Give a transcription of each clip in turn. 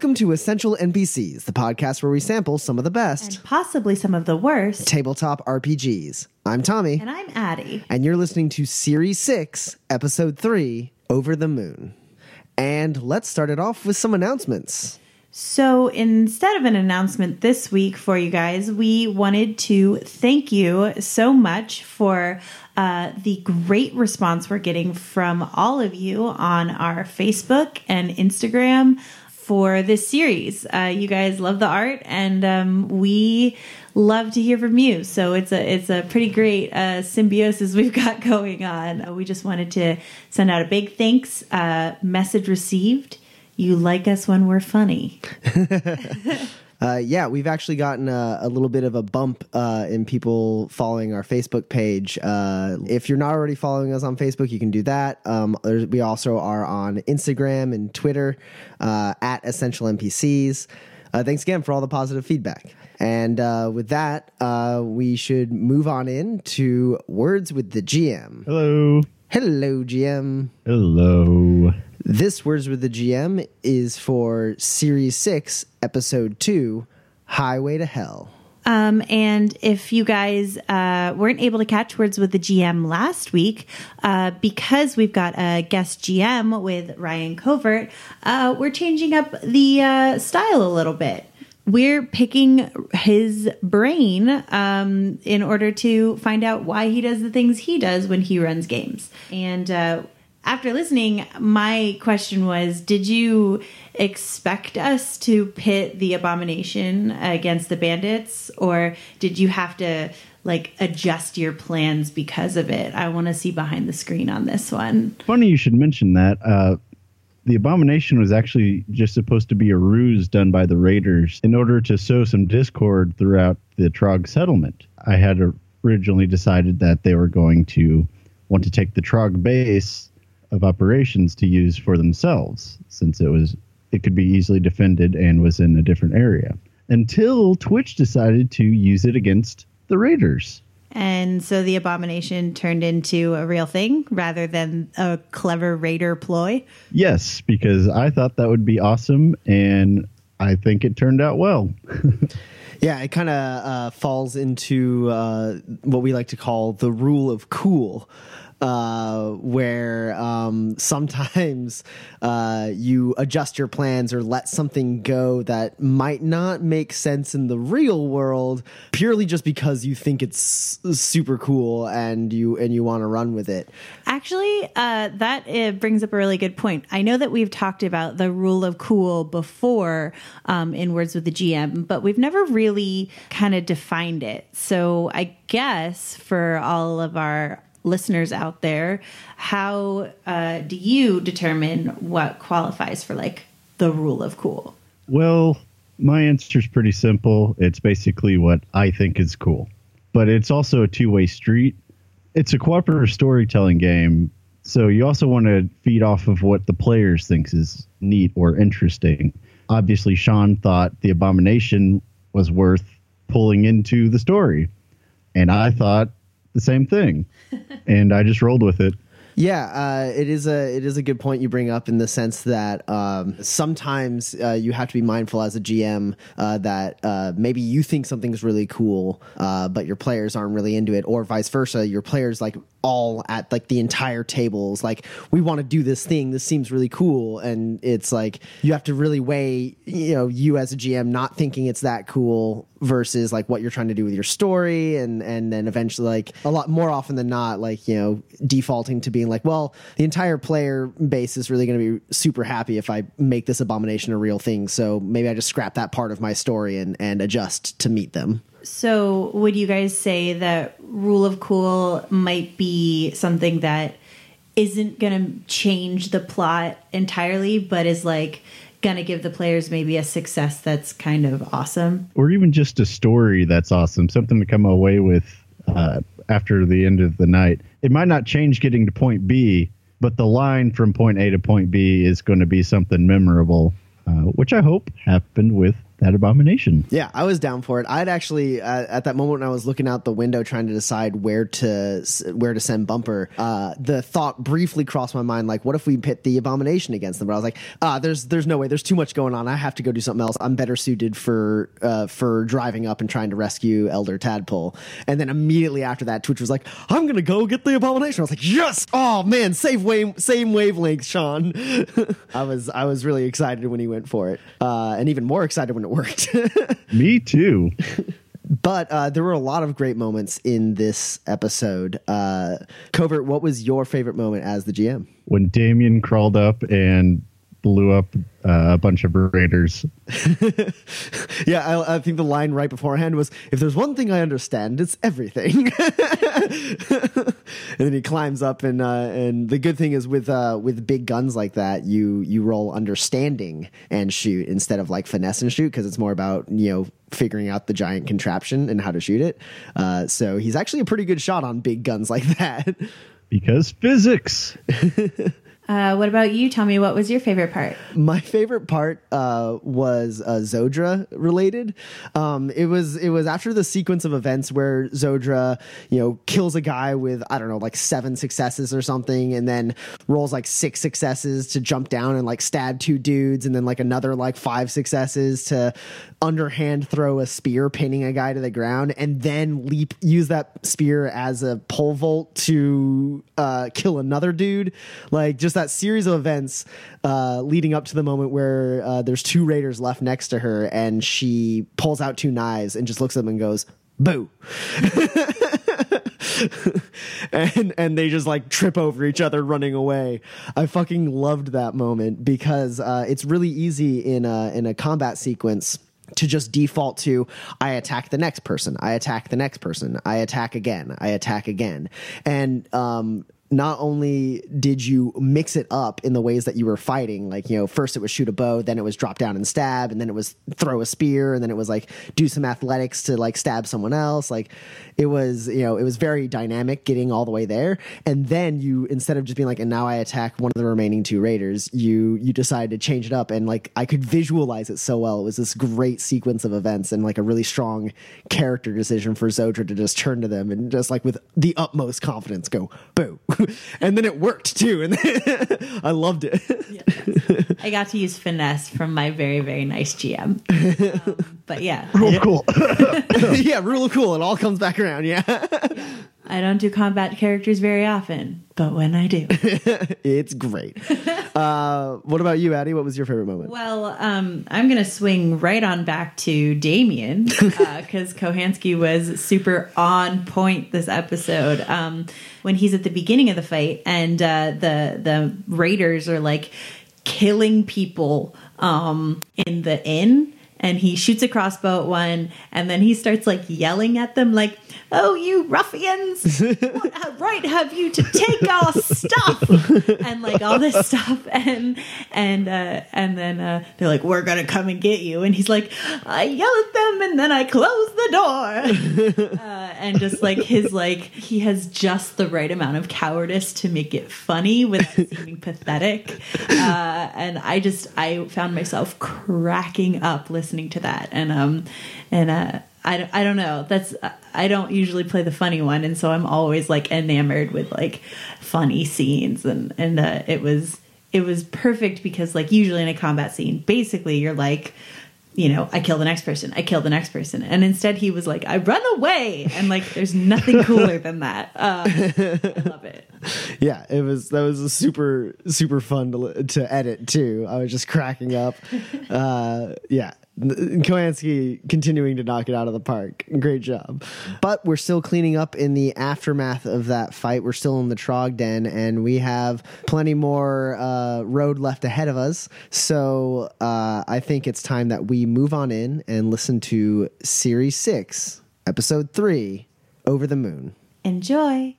Welcome to Essential NPCs, the podcast where we sample some of the best And possibly some of the worst. tabletop RPGs. I'm Tommy, And I'm Addie. and you're listening to Series 6, Episode 3 Over the Moon. And let's start it off with some announcements. So instead of an announcement this week for you guys, we wanted to thank you so much for uh, the great response we're getting from all of you on our Facebook and Instagram for this series. Uh, you guys love the art, and um, we love to hear from you. So it's a it's a pretty great uh, symbiosis we've got going on. Uh, we just wanted to send out a big thanks. Uh, message received. You like us when we're funny. Uh, yeah, we've actually gotten a, a little bit of a bump uh, in people following our Facebook page. Uh, if you're not already following us on Facebook, you can do that. Um, we also are on Instagram and Twitter uh, at Essential NPCs. Uh, thanks again for all the positive feedback. And uh, with that, uh, we should move on in to Words with the GM. Hello. Hello, GM. Hello. This Words with the GM is for Series 6, Episode 2 Highway to Hell. Um, and if you guys uh, weren't able to catch words with the GM last week, uh, because we've got a guest GM with Ryan Covert, uh, we're changing up the uh, style a little bit. We're picking his brain um, in order to find out why he does the things he does when he runs games. And uh, after listening, my question was Did you expect us to pit the abomination against the bandits, or did you have to like adjust your plans because of it? I want to see behind the screen on this one. Funny you should mention that. Uh, the abomination was actually just supposed to be a ruse done by the raiders in order to sow some discord throughout the Trog settlement. I had originally decided that they were going to want to take the Trog base of operations to use for themselves, since it was it could be easily defended and was in a different area. Until Twitch decided to use it against the raiders. And so the abomination turned into a real thing rather than a clever raider ploy. Yes, because I thought that would be awesome, and I think it turned out well. Yeah, it kind of uh, falls into uh, what we like to call the rule of cool. Uh, where um, sometimes uh, you adjust your plans or let something go that might not make sense in the real world purely just because you think it's super cool and you and you want to run with it. Actually, uh, that uh, brings up a really good point. I know that we've talked about the rule of cool before um, in Words with the GM, but we've never really kind of defined it. So I guess for all of our listeners out there, how uh, do you determine what qualifies for like the rule of cool? Well, my answer is pretty simple. It's basically what I think is cool, but it's also a two way street. It's a cooperative storytelling game, so you also want to feed off of what the players thinks is neat or interesting. Obviously, Sean thought the abomination was worth pulling into the story, and I thought the same thing, and I just rolled with it. Yeah, uh, it is a it is a good point you bring up in the sense that um, sometimes uh, you have to be mindful as a GM uh, that uh, maybe you think something's really cool, uh, but your players aren't really into it, or vice versa. Your players like all at like the entire tables like we want to do this thing. This seems really cool, and it's like you have to really weigh you know you as a GM not thinking it's that cool versus like what you're trying to do with your story and and then eventually like a lot more often than not like you know defaulting to being like well the entire player base is really going to be super happy if i make this abomination a real thing. So maybe i just scrap that part of my story and and adjust to meet them. So, would you guys say that rule of cool might be something that isn't going to change the plot entirely, but is like going to give the players maybe a success that's kind of awesome? or even just a story that's awesome, something to come away with uh, after the end of the night. It might not change getting to point B, but the line from point A to point B is going to be something memorable, uh, which I hope happened with that abomination. Yeah, I was down for it. I'd actually uh, at that moment when I was looking out the window trying to decide where to where to send Bumper, uh, the thought briefly crossed my mind like, what if we pit the abomination against them? But I was like, ah, there's there's no way. There's too much going on. I have to go do something else. I'm better suited for uh, for driving up and trying to rescue Elder Tadpole. And then immediately after that, Twitch was like, I'm gonna go get the abomination. I was like, yes. Oh man, same wave same wavelength, Sean. I was I was really excited when he went for it, uh, and even more excited when it worked. Me too. but uh, there were a lot of great moments in this episode. Uh, Covert, what was your favorite moment as the GM? When Damien crawled up and blew up uh, a bunch of raiders. yeah, I, I, think the line right beforehand was, "If there's one thing I understand, it's everything." and then he climbs up, and uh, and the good thing is with uh, with big guns like that, you you roll understanding and shoot instead of like finesse and shoot because it's more about you know figuring out the giant contraption and how to shoot it. Uh, so he's actually a pretty good shot on big guns like that. Because physics. Uh, what about you? Tell me what was your favorite part? My favorite part uh, was uh, Zodra related. Um, it was it was after the sequence of events where Zodra, you know, kills a guy with I don't know like seven successes or something, and then rolls like six successes to jump down and like stab two dudes, and then like another like five successes to underhand throw a spear, pinning a guy to the ground, and then leap use that spear as a pole vault to uh, kill another dude. Like just that series of events uh, leading up to the moment where uh, there's two raiders left next to her, and she pulls out two knives and just looks at them and goes, "Boo." and and they just like trip over each other running away. I fucking loved that moment because uh, it's really easy in a in a combat sequence to just default to I attack the next person, I attack the next person, I attack again, I attack again, and um, not only did you mix it up in the ways that you were fighting, like, you know, first it was shoot a bow, then it was drop down and stab, and then it was throw a spear, and then it was like do some athletics to like stab someone else. Like it was, you know, it was very dynamic getting all the way there. And then you, instead of just being like, and now I attack one of the remaining two raiders, you, you decided to change it up. And like I could visualize it so well. It was this great sequence of events and like a really strong character decision for Zodra to just turn to them and just like with the utmost confidence go, boo. and then it worked too, and I loved it. Yeah. I got to use finesse from my very very nice GM. Um, but yeah, rule of cool. yeah, rule of cool. It all comes back around. Yeah. yeah. I don't do combat characters very often, but when I do, it's great. Uh, what about you, Addie? What was your favorite moment? Well, um, I'm going to swing right on back to Damien because uh, Kohansky was super on point this episode. Um, when he's at the beginning of the fight and uh, the the raiders are like killing people um, in the inn and he shoots a crossbow at one and then he starts like yelling at them like oh you ruffians! What right have you to take our stuff? And like all this stuff. And and uh and then uh they're like we're gonna come and get you. And he's like i yell at them and then i close the door. Uh, and just like his like he has just the right amount of cowardice to make it funny without seeming pathetic. Uh and i just i found myself cracking up listening to that and um and uh I, I don't know. That's I don't usually play the funny one, and so I'm always like enamored with like funny scenes, and and uh, it was it was perfect because like usually in a combat scene, basically you're like, you know, I kill the next person, I kill the next person, and instead he was like, I run away, and like there's nothing cooler than that. Uh, I love it. Yeah, it was that was a super super fun to, to edit too. I was just cracking up. Uh, yeah, Kohansky continuing to knock it out of the park. Great job. But we're still cleaning up in the aftermath of that fight. We're still in the Trog Den, and we have plenty more uh, road left ahead of us. So uh, I think it's time that we move on in and listen to Series 6, Episode 3 Over the Moon. Enjoy.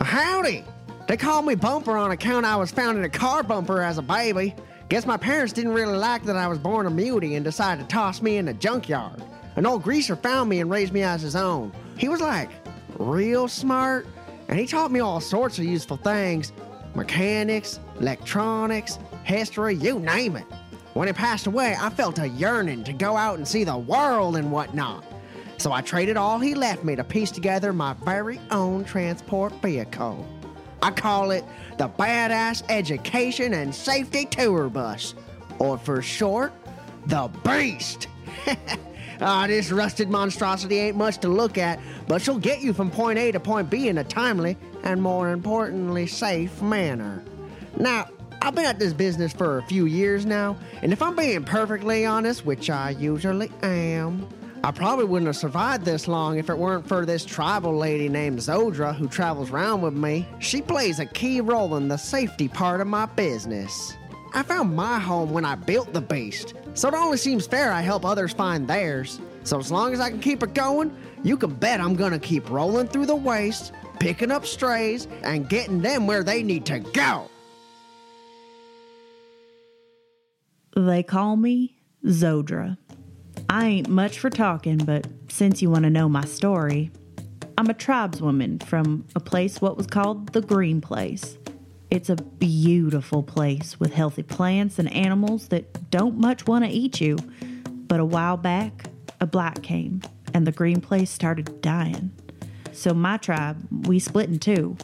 Howdy! They call me Bumper on account I was found in a car bumper as a baby. Guess my parents didn't really like that I was born a mutie and decided to toss me in the junkyard. An old Greaser found me and raised me as his own. He was like real smart, and he taught me all sorts of useful things mechanics, electronics, history, you name it. When he passed away, I felt a yearning to go out and see the world and whatnot. So I traded all he left me to piece together my very own transport vehicle. I call it the Badass Education and Safety Tour Bus, or for short, the Beast. Ah, this rusted monstrosity ain't much to look at, but she'll get you from point A to point B in a timely and, more importantly, safe manner. Now, I've been at this business for a few years now, and if I'm being perfectly honest, which I usually am, I probably wouldn't have survived this long if it weren't for this tribal lady named Zodra who travels around with me. She plays a key role in the safety part of my business. I found my home when I built the beast, so it only seems fair I help others find theirs. So as long as I can keep it going, you can bet I'm gonna keep rolling through the waste, picking up strays, and getting them where they need to go. They call me Zodra. I ain't much for talking, but since you want to know my story, I'm a tribeswoman from a place what was called the Green Place. It's a beautiful place with healthy plants and animals that don't much want to eat you. But a while back, a black came and the Green Place started dying. So my tribe, we split in two,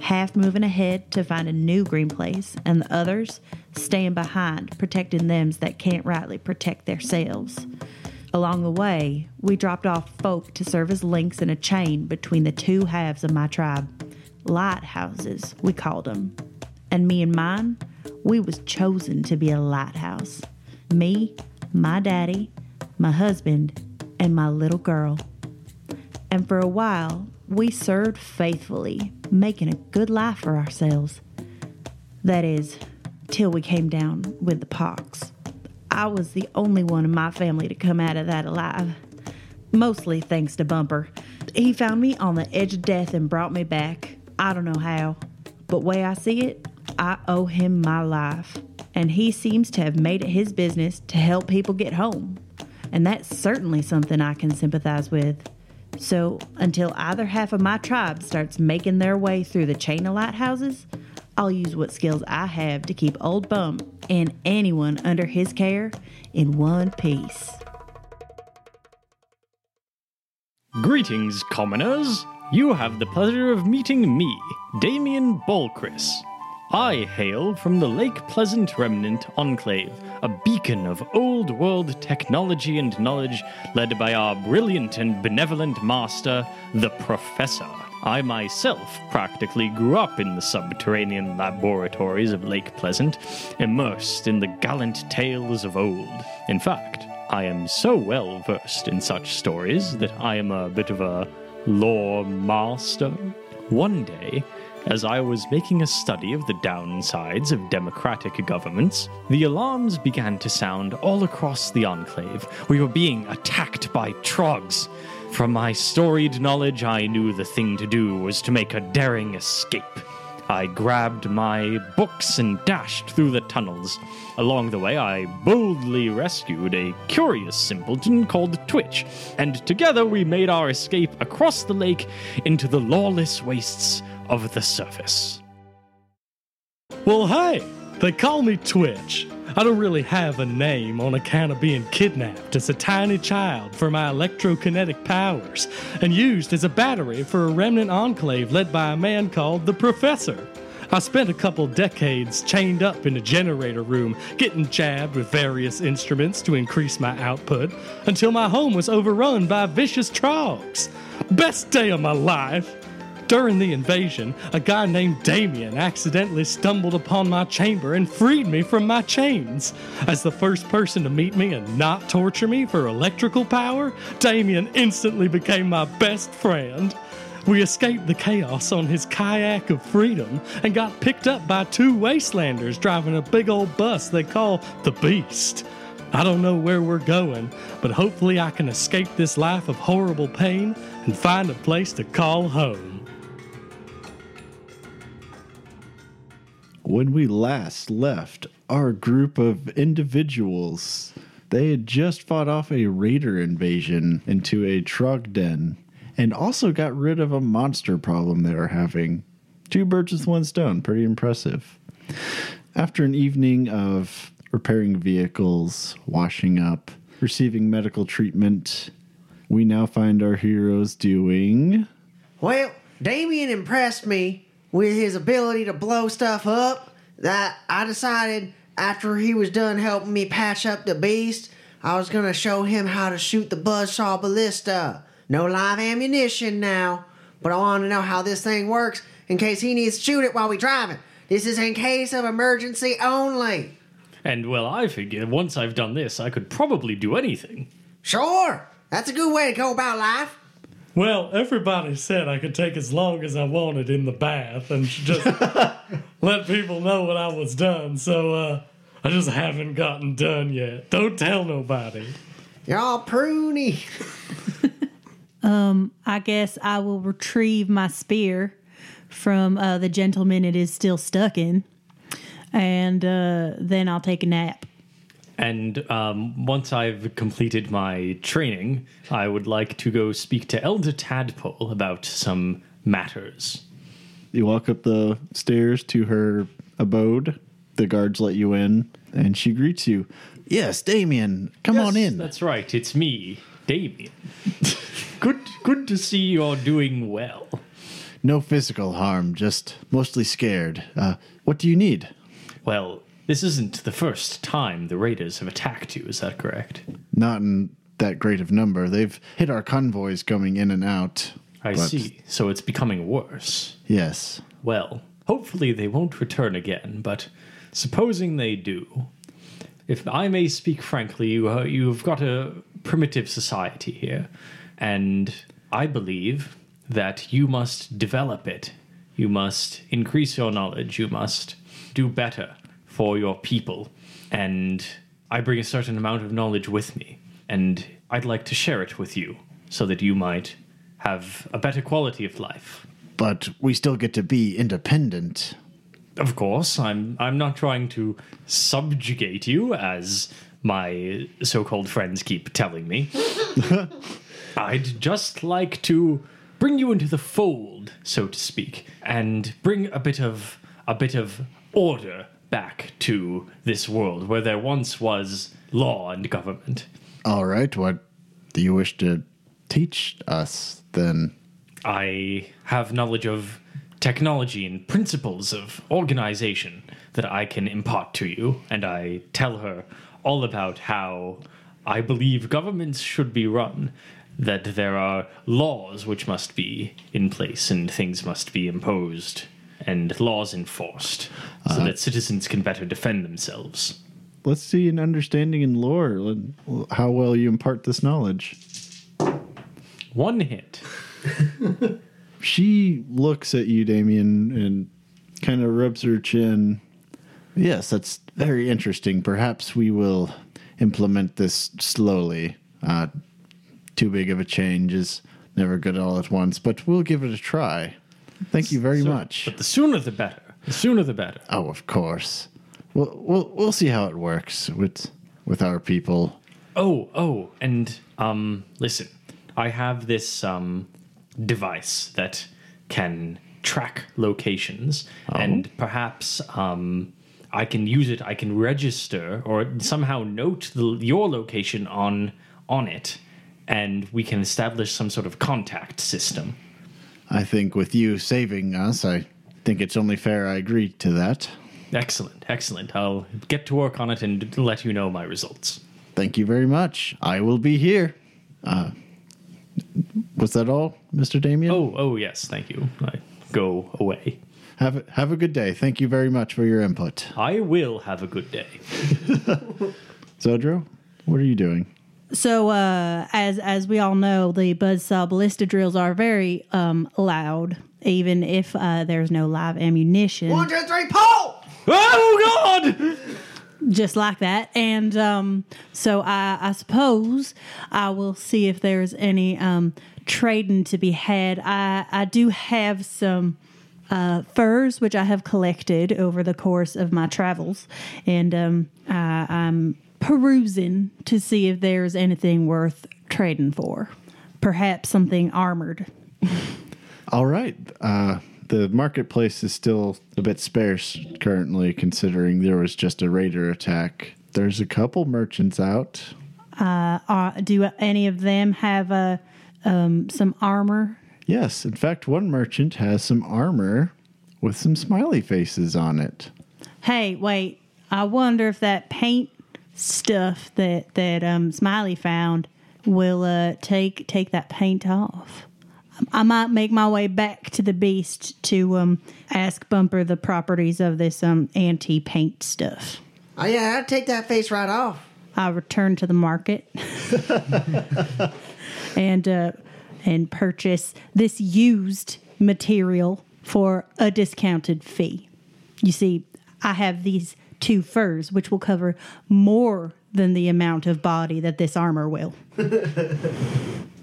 half moving ahead to find a new green place, and the others staying behind, protecting thems that can't rightly protect themselves. Along the way, we dropped off folk to serve as links in a chain between the two halves of my tribe. Lighthouses, we called them. And me and mine, we was chosen to be a lighthouse. Me, my daddy, my husband, and my little girl. And for a while, we served faithfully, making a good life for ourselves. That is, till we came down with the pox. I was the only one in my family to come out of that alive. Mostly thanks to Bumper. He found me on the edge of death and brought me back. I don't know how, but way I see it, I owe him my life. And he seems to have made it his business to help people get home. And that's certainly something I can sympathize with. So, until either half of my tribe starts making their way through the chain of lighthouses, I'll use what skills I have to keep Old Bump and anyone under his care in one piece. Greetings, commoners. You have the pleasure of meeting me, Damien Bolcris. I hail from the Lake Pleasant Remnant Enclave, a beacon of old world technology and knowledge led by our brilliant and benevolent master, the Professor. I myself practically grew up in the subterranean laboratories of Lake Pleasant, immersed in the gallant tales of old. In fact, I am so well versed in such stories that I am a bit of a lore master. One day, as I was making a study of the downsides of democratic governments, the alarms began to sound all across the enclave. We were being attacked by trogs. From my storied knowledge, I knew the thing to do was to make a daring escape. I grabbed my books and dashed through the tunnels. Along the way, I boldly rescued a curious simpleton called Twitch, and together we made our escape across the lake into the lawless wastes of the surface. Well, hey, they call me Twitch. I don't really have a name on account of being kidnapped as a tiny child for my electrokinetic powers and used as a battery for a remnant enclave led by a man called the Professor. I spent a couple decades chained up in a generator room, getting jabbed with various instruments to increase my output, until my home was overrun by vicious trogs. Best day of my life! During the invasion, a guy named Damien accidentally stumbled upon my chamber and freed me from my chains. As the first person to meet me and not torture me for electrical power, Damien instantly became my best friend. We escaped the chaos on his kayak of freedom and got picked up by two wastelanders driving a big old bus they call the Beast. I don't know where we're going, but hopefully I can escape this life of horrible pain and find a place to call home. When we last left our group of individuals, They had just fought off a raider invasion into a trog den and also got rid of a monster problem they were having. Two birds with one stone. Pretty impressive. After an evening of repairing vehicles, washing up, receiving medical treatment, we now find our heroes doing. Well, Damien impressed me with his ability to blow stuff up that I decided after he was done helping me patch up the beast, I was gonna show him how to shoot the buzzsaw ballista. No live ammunition now, but I want to know how this thing works in case he needs to shoot it while we driving. This is in case of emergency only. And well, I figure once I've done this, I could probably do anything. Sure, that's a good way to go about life. Well, everybody said I could take as long as I wanted in the bath and just let people know when I was done. So uh, I just haven't gotten done yet. Don't tell nobody. You're all pruny. um, I guess I will retrieve my spear from uh, the gentleman it is still stuck in, and uh, then I'll take a nap. And um, once I've completed my training, I would like to go speak to Elder Tadpole about some matters. You walk up the stairs to her abode. The guards let you in, and she greets you. Yes, Damien, come on in. That's right. It's me, Damien. good, good to see you're doing well. No physical harm, just mostly scared. Uh, what do you need? Well, this isn't the first time the raiders have attacked you. Is that correct? Not in that great of number. They've hit our convoys coming in and out. I but- see. So it's becoming worse. Yes. Well, hopefully they won't return again, but supposing they do, if I may speak frankly, you, uh, you've got a primitive society here, and I believe that you must develop it. You must increase your knowledge. You must do better for your people. And I bring a certain amount of knowledge with me, and I'd like to share it with you so that you might have a better quality of life. But we still get to be independent. Of course, I'm I'm not trying to subjugate you as my so-called friends keep telling me. I'd just like to bring you into the fold, so to speak, and bring a bit of a bit of order back to this world where there once was law and government. All right, what do you wish to teach us then? I have knowledge of technology and principles of organization that I can impart to you, and I tell her all about how I believe governments should be run, that there are laws which must be in place and things must be imposed and laws enforced so that citizens can better defend themselves. Let's see an understanding in lore, how well you impart this knowledge. One hint. She looks at you, Damien, and kind of rubs her chin. Yes, that's very interesting. Perhaps we will implement this slowly. Uh, too big of a change is never good all at once, but we'll give it a try. Thank you very So- much. But the sooner the better. The sooner the better. Oh, of course. We'll we'll we'll see how it works with with our people. Oh, oh, and um, listen, I have this um device that can track locations, and perhaps um, I can use it. I can register or somehow note the, your location on on it, and we can establish some sort of contact system. I think with you saving us, I think it's only fair I agree to that. Excellent, excellent. I'll get to work on it and let you know my results. Thank you very much. I will be here. Uh, was that all, Mr. Damien? Oh, oh yes, thank you. I go away. Have a, have a good day. Thank you very much for your input. I will have a good day. Zodra, what are you doing? So, uh, as as we all know, the buzzsaw ballista drills are very um, loud, even if uh, there's no live ammunition. One, two, three, pull! Oh God! just like that. And um, so I, I suppose I will see if there's any um, trading to be had. I, I do have some uh, furs which I have collected over the course of my travels, and um, I, I'm perusing to see if there's anything worth trading for. Perhaps something armored. All right. Uh, the marketplace is still a bit sparse currently, considering there was just a raider attack. There's a couple merchants out. Uh, do any of them have uh, um, some armor? Yes, in fact, one merchant has some armor with some smiley faces on it. Hey, wait. I wonder if that paint stuff that that um, Smiley found will uh, take take that paint off. I might make my way back to the beast to um, ask Bumper the properties of this um, anti paint stuff. Oh, yeah, I'd take that face right off. I return to the market and uh, and purchase this used material for a discounted fee. You see, I have these two furs, which will cover more than the amount of body that this armor will.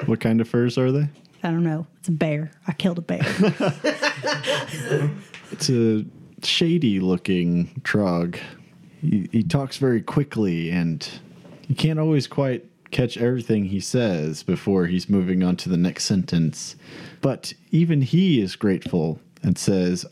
What kind of furs are they? I don't know. It's a bear. I killed a bear. It's a shady looking trog. He, he talks very quickly, and you can't always quite catch everything he says before he's moving on to the next sentence. But even he is grateful and says,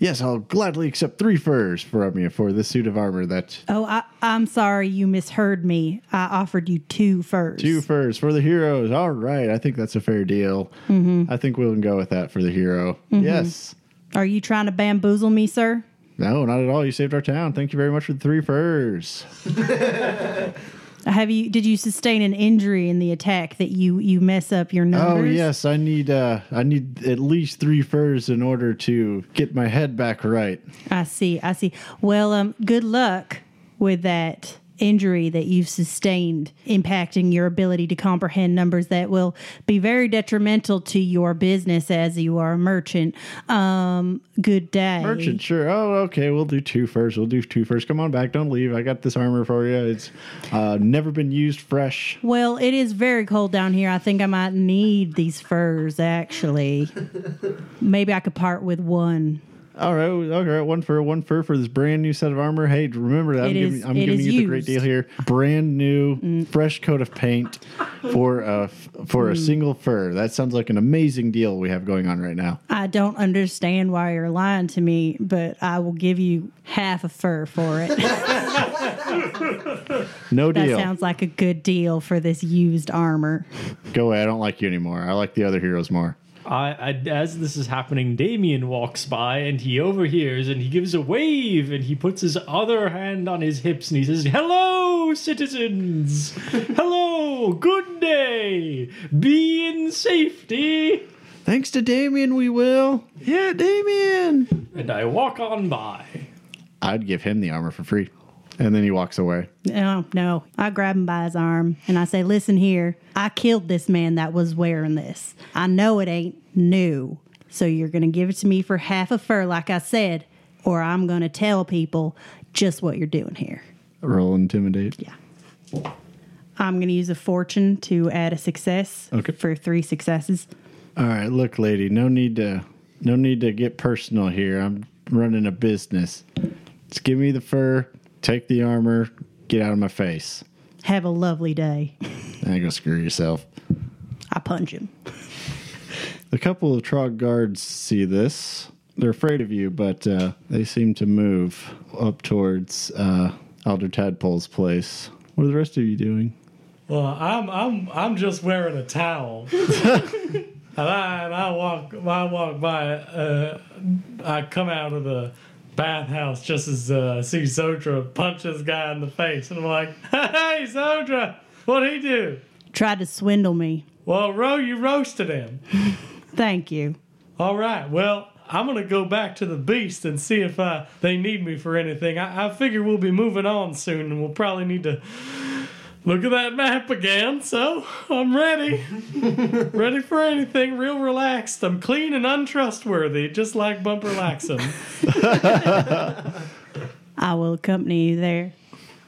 Yes, I'll gladly accept three furs from you for this suit of armor that oh, I, I'm sorry you misheard me. I offered you two furs. Two furs for the heroes. All right. I think that's a fair deal. Mm-hmm. I think we'll go with that for the hero. Mm-hmm. Yes. Are you trying to bamboozle me, sir? No, not at all. You saved our town. Thank you very much for the three furs. Have you? Did you sustain an injury in the attack that you you mess up your numbers? Oh yes, I need uh I need at least three furs in order to get my head back right. I see. I see. Well, um, good luck with that injury that you've sustained, impacting your ability to comprehend numbers that will be very detrimental to your business as you are a merchant. Um, good day. Merchant, sure. Oh, okay. We'll do two furs. We'll do two furs. Come on back. Don't leave. I got this armor for you. It's uh, never been used fresh. Well, it is very cold down here. I think I might need these furs actually. Maybe I could part with one. All right, all right. One fur, one fur for this brand new set of armor. Hey, remember that I'm It giving, I'm it giving is you the great. Mm. deal here. Brand new, fresh coat of paint for a for Mm. a single fur. That sounds like an amazing deal we have going on right now. I don't understand why you're lying to me, but I will give you half a fur for it. No deal. that sounds like a good deal for this used armor. Go away. I don't like you anymore. I like the other heroes more. I, I, as this is happening, Damien walks by and he overhears and he gives a wave and he puts his other hand on his hips and he says, Hello, citizens! Hello, good day! Be in safety! Thanks to Damien, we will. Yeah, Damien. And I walk on by. I'd give him the armor for free. And then he walks away. No, no. I grab him by his arm and I say, Listen here, I killed this man that was wearing this. I know it ain't new. So you're going to give it to me for half a fur, like I said, or I'm going to tell people just what you're doing here. Roll intimidate. Yeah. I'm going to use a fortune to add a success Okay. for three successes. All right, look, lady. No need to, no need to get personal here. I'm running a business. Just give me the fur, take the armor, get out of my face. Have a lovely day. Now go screw yourself. I punch him. A couple of Trog guards see this. They're afraid of you, but uh, they seem to move up towards uh, Elder Tadpole's place. What are the rest of you doing? Well, I'm I'm I'm just wearing a towel. and I and I walk I walk by uh I come out of the bathhouse just as uh, I see Zodra punch this guy in the face and I'm like, Hey Zodra, what'd he do? Tried to swindle me. Well, Ro, you roasted him. Thank you. All right. Well, I'm gonna go back to the beast and see if uh, they need me for anything. I, I figure we'll be moving on soon, and we'll probably need to look at that map again. So I'm ready, ready for anything. Real relaxed. I'm clean and untrustworthy, just like Bumper Laxum. I will accompany you there.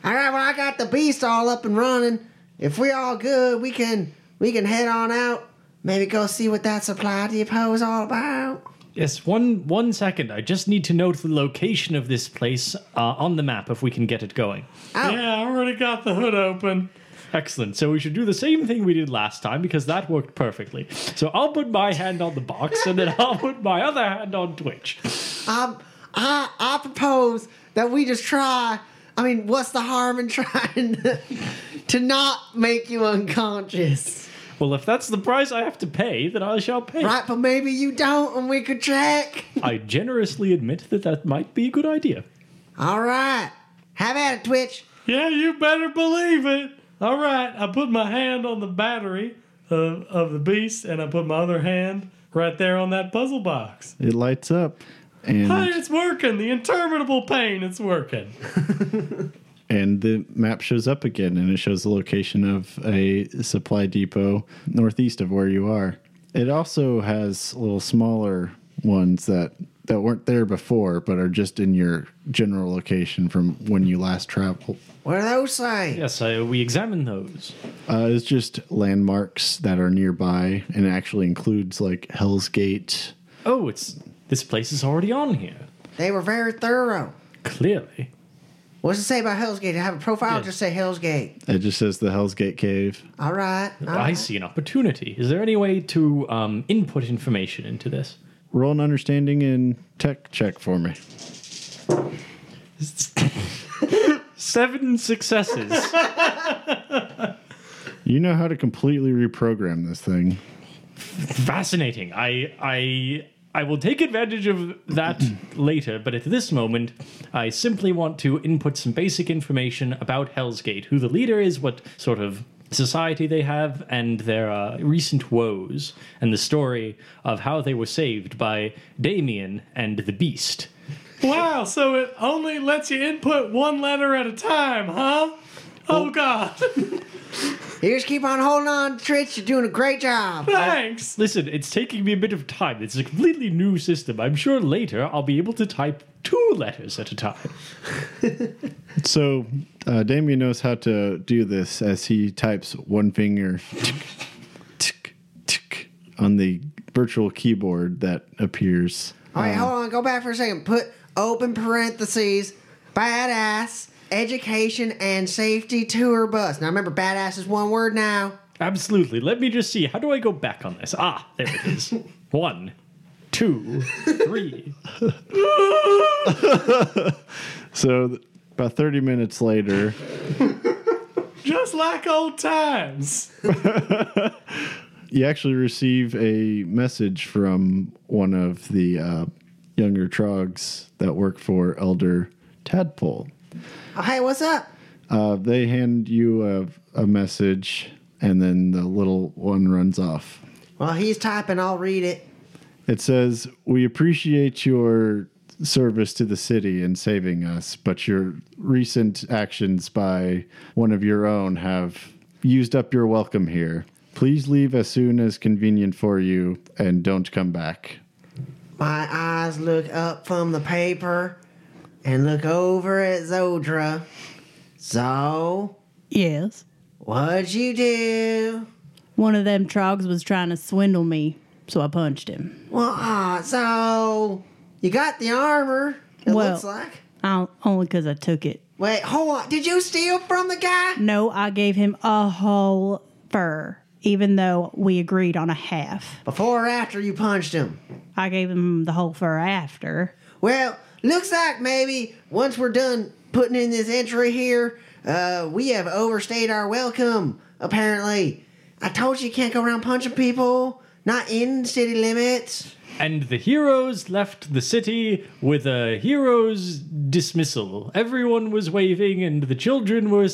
All right, well, I got the beast all up and running. If we're all good, we can we can head on out. Maybe go see what that supply depot is all about. Yes, one one second. I just need to note the location of this place uh, on the map if we can get it going. Yeah, I already got the hood open. Excellent. So we should do the same thing we did last time because that worked perfectly. So I'll put my hand on the box and then I'll put my other hand on Twitch. Um, I I propose that we just try. I mean, what's the harm in trying to, to not make you unconscious? Well, if that's the price I have to pay, then I shall pay. Right, but maybe you don't, and we could check. I generously admit that that might be a good idea. All right, have at it, Twitch. Yeah, you better believe it. All right, I put my hand on the battery of, of the beast, and I put my other hand right there on that puzzle box. It lights up, Hey, and it's working. The interminable pain, it's working. and the map shows up again, and it shows the location of a supply depot northeast of where you are. It also has little smaller ones that that weren't there before, but are just in your general location from when you last traveled. What do those say? Yes, I, we examine those. Uh, it's just landmarks that are nearby, and it actually includes like Hell's Gate. Oh, it's this place is already on here. They were very thorough. Clearly. What's it say about Hell's Gate? I have a profile? Yes. Just say Hell's Gate. It just says the Hell's Gate Cave. All right. all I right. see an opportunity. Is there any way to um, input information into this? Roll an understanding and tech check for me. Seven successes. You know how to completely reprogram this thing. Fascinating. I I I will take advantage of that later, but at this moment, I simply want to input some basic information about Hell's Gate, who the leader is, what sort of society they have, and their uh, recent woes, and the story of how they were saved by Damien and the Beast. Wow, so it only lets you input one letter at a time, huh? Oh, God. You just keep on holding on, Twitch. You're doing a great job. Thanks. Listen, it's taking me a bit of time. It's a completely new system. I'm sure later I'll be able to type two letters at a time. So uh, Damien knows how to do this as he types one finger tick, tick, tick, on the virtual keyboard that appears. All right, hold on. Go back for a second. Put open parentheses, badass, education, and safety tour bus. Now remember, badass is one word now. Absolutely. Let me just see. How do I go back on this? Ah, there it is. One, two, three. So th- about 30 minutes later, Just like old times. you actually receive a message from one of the uh, younger trogs that work for Elder Tadpole. Oh, hey, what's up? Uh, they hand you a, a message, and then the little one runs off. Well, he's typing. I'll read it. It says, We appreciate your service to the city and saving us, but your recent actions by one of your own have used up your welcome here. Please leave as soon as convenient for you and don't come back. My eyes look up from the paper and look over at Zodra. So, Yes. what'd you do? One of them trogs was trying to swindle me, so I punched him. Well, ah, so you got the armor. It Well- looks like. I, only because I took it. Wait, hold on. Did you steal from the guy? No, I gave him a whole fur, even though we agreed on a half. Before or after you punched him? I gave him the whole fur after. Well, looks like maybe once we're done putting in this entry here, uh, we have overstayed our welcome, apparently. I told you you can't go around punching people, not in city limits. And the heroes left the city with a hero's dismissal. Everyone was waving, and the children were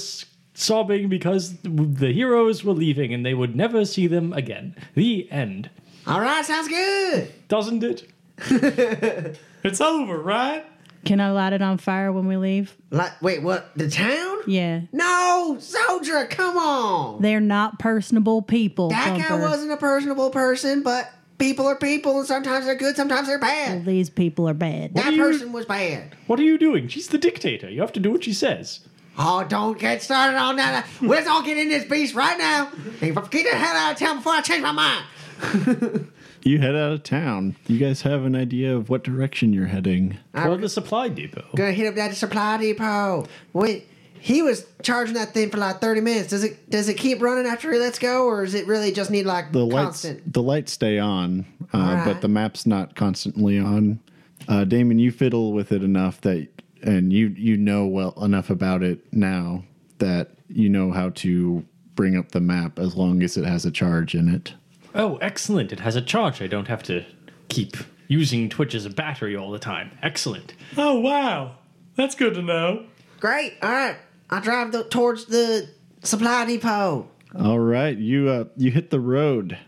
sobbing because the heroes were leaving and they would never see them again. The end. All right, sounds good. Doesn't it? It's over, right? Can I light it on fire when we leave? Like, wait, what? The town? Yeah. No, Zodra, come on. They're not personable people. That guy wasn't a personable person, but people are people, and sometimes they're good, sometimes they're Well, bad. these people are bad. That do you- person was bad. What are you doing? She's the dictator. You have to do what she says. Oh, don't get started on that. Let's all get in this beast right now. And get the hell out of town before I change my mind. You head out of town. You guys have an idea of what direction you're heading. Toward the supply depot. Gonna hit up that supply depot. Wait, he was charging that thing for like thirty minutes. Does it does it keep running after he lets go, or is it really just need like The lights, constant? the lights stay on, uh, Alright. but the map's not constantly on. Uh, Damon, you fiddle with it enough that, and you you know well enough about it now that you know how to bring up the map as long as it has a charge in it. Oh, excellent. It has a charge. I don't have to keep using Twitch as a battery all the time. Excellent. Oh, wow. That's good to know. Great. All right, I drive the, towards the supply depot. All right, you uh, you hit the road.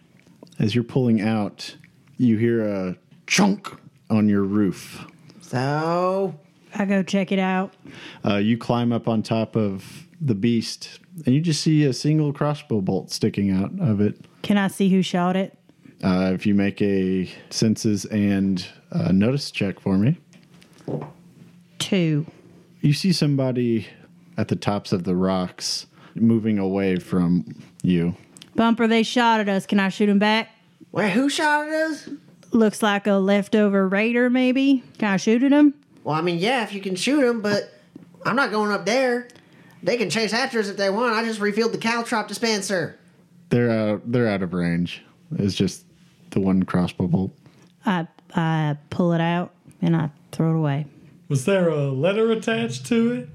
As you're pulling out, you hear a chunk on your roof. So I go check it out. Uh, you climb up on top of the beast, and you just see a single crossbow bolt sticking out of it. Can I see who shot it? Uh, if you make a senses and uh, notice check for me, Two. you see somebody at the tops of the rocks moving away from you. Bumper, they shot at us. Can I shoot him back? wait, who shot at us? Looks like a leftover raider, maybe. Can I shoot at him? Well, I mean, yeah, if you can shoot them, but I'm not going up there. They can chase after us if they want. I just refilled the caltrop dispenser. They're out. They're out of range. It's just the one crossbow bolt. I I pull it out and I throw it away. Was there a letter attached to it?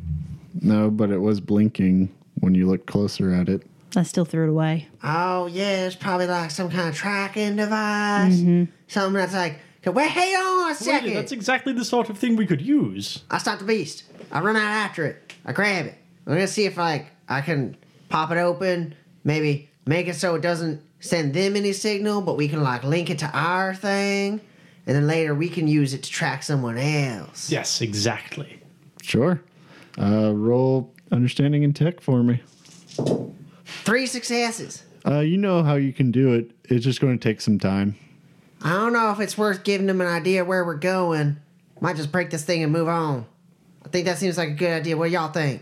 No, but it was blinking when you looked closer at it. I still threw it away. Oh yeah, it's probably like some kind of tracking device. Mm-hmm. Something that's like, wait, hang on a Wait, second. that's exactly the sort of thing we could use. I stop the beast. I run out after it. I grab it. I'm gonna see if like I can pop it open. Maybe make it so it doesn't send them any signal, but we can like link it to our thing, and then later we can use it to track someone else. Yes, exactly. Sure. Uh, roll understanding and tech for me. Three successes. Uh, you know how you can do it. It's just going to take some time. I don't know if it's worth giving them an idea where we're going. Might just break this thing and move on. I think that seems like a good idea. What do y'all think?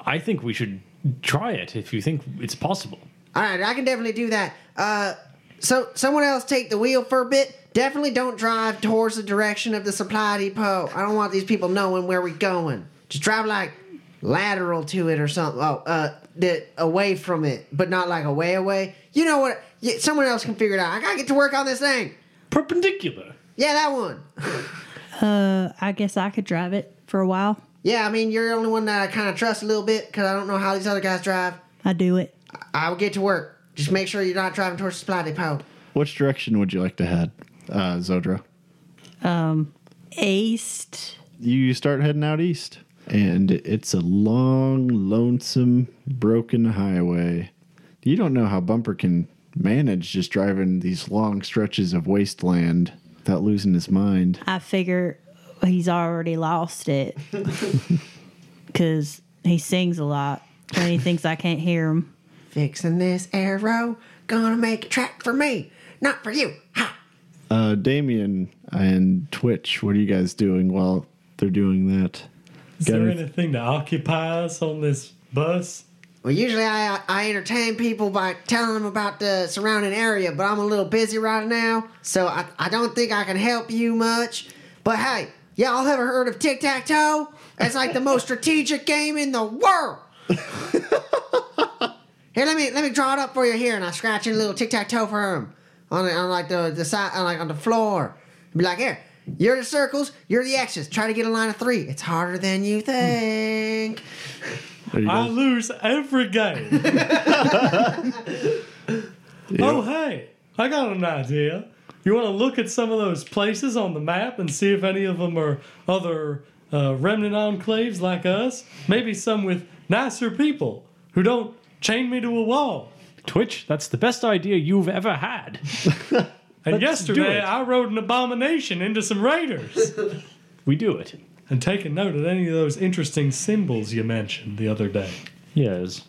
I think we should try it if you think it's possible. All right, I can definitely do that. Uh, so someone else take the wheel for a bit. Definitely don't drive towards the direction of the supply depot. I don't want these people knowing where we're going. Just drive like lateral to it or something. Oh, uh, the, away from it, but not like away away. You know what? Yeah, someone else can figure it out. I gotta get to work on this thing. Perpendicular. Yeah, that one. Uh, I guess I could drive it for a while. Yeah, I mean you're the only one that I kind of trust a little bit because I don't know how these other guys drive. I do it. I will get to work. Just make sure you're not driving towards the supply depot. Which direction would you like to head, uh, Zodra? East. You start heading out east, and it's a long, lonesome, broken highway. You don't know how Bumper can manage just driving these long stretches of wasteland without losing his mind. I figure he's already lost it because he sings a lot and he thinks I can't hear him. Fixing this arrow, gonna make a track for me, not for you. Ha! Uh, Damien and Twitch, what are you guys doing while they're doing that? Is Got there any- anything to occupy us on this bus? Well, usually I I entertain people by telling them about the surrounding area, but I'm a little busy right now, so I, I don't think I can help you much. But hey, y'all ever heard of tic tac toe? It's like the most strategic game in the world. here, let me let me draw it up for you here, and I scratch in a little tic tac toe for him on the, on like the the side on like on the floor. Be like, here, you're the circles, you're the X's. Try to get a line of three. It's harder than you think. You I go. lose every game. Oh, hey, I got an idea. You want to look at some of those places on the map and see if any of them are other uh, remnant enclaves like us? Maybe some with nicer people who don't chain me to a wall. Twitch, that's the best idea you've ever had. And Let's yesterday. I rode an abomination into some raiders. We do it. and take a note of any of those interesting symbols you mentioned the other day. Yes.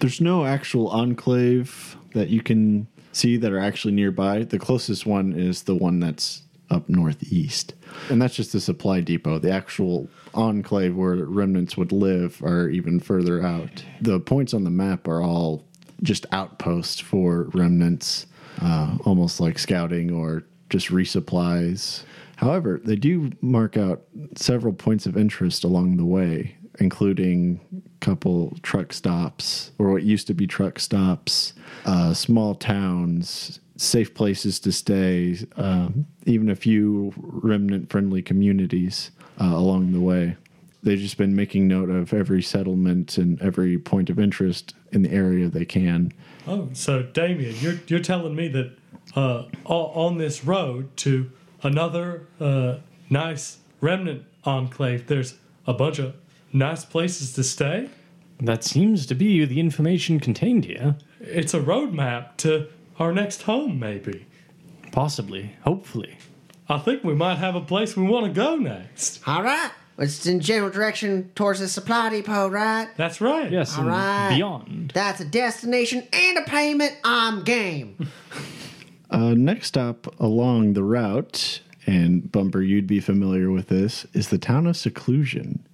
There's no actual enclave that you can see that are actually nearby. The closest one is the one that's up northeast. And that's just the supply depot. The actual enclave where remnants would live are even further out. The points on the map are all just outposts for remnants. uh, almost like scouting or just resupplies. However, they do mark out several points of interest along the way, including a couple truck stops, or what used to be truck stops, uh, small towns, safe places to stay, uh, even a few remnant friendly communities uh, along the way. They've just been making note of every settlement and every point of interest in the area they can. Oh, so Damien, you're you're telling me that uh, on this road to another uh, nice remnant enclave, there's a bunch of nice places to stay. That seems to be the information contained here. It's a roadmap to our next home, maybe. Possibly, hopefully. I think we might have a place we want to go next. All right. It's in general direction towards the supply depot, right? That's right. Yes, All right. beyond. That's a destination and a payment. I'm game. Uh, next stop along the route, and Bumper, you'd be familiar with this, is the town of Seclusion.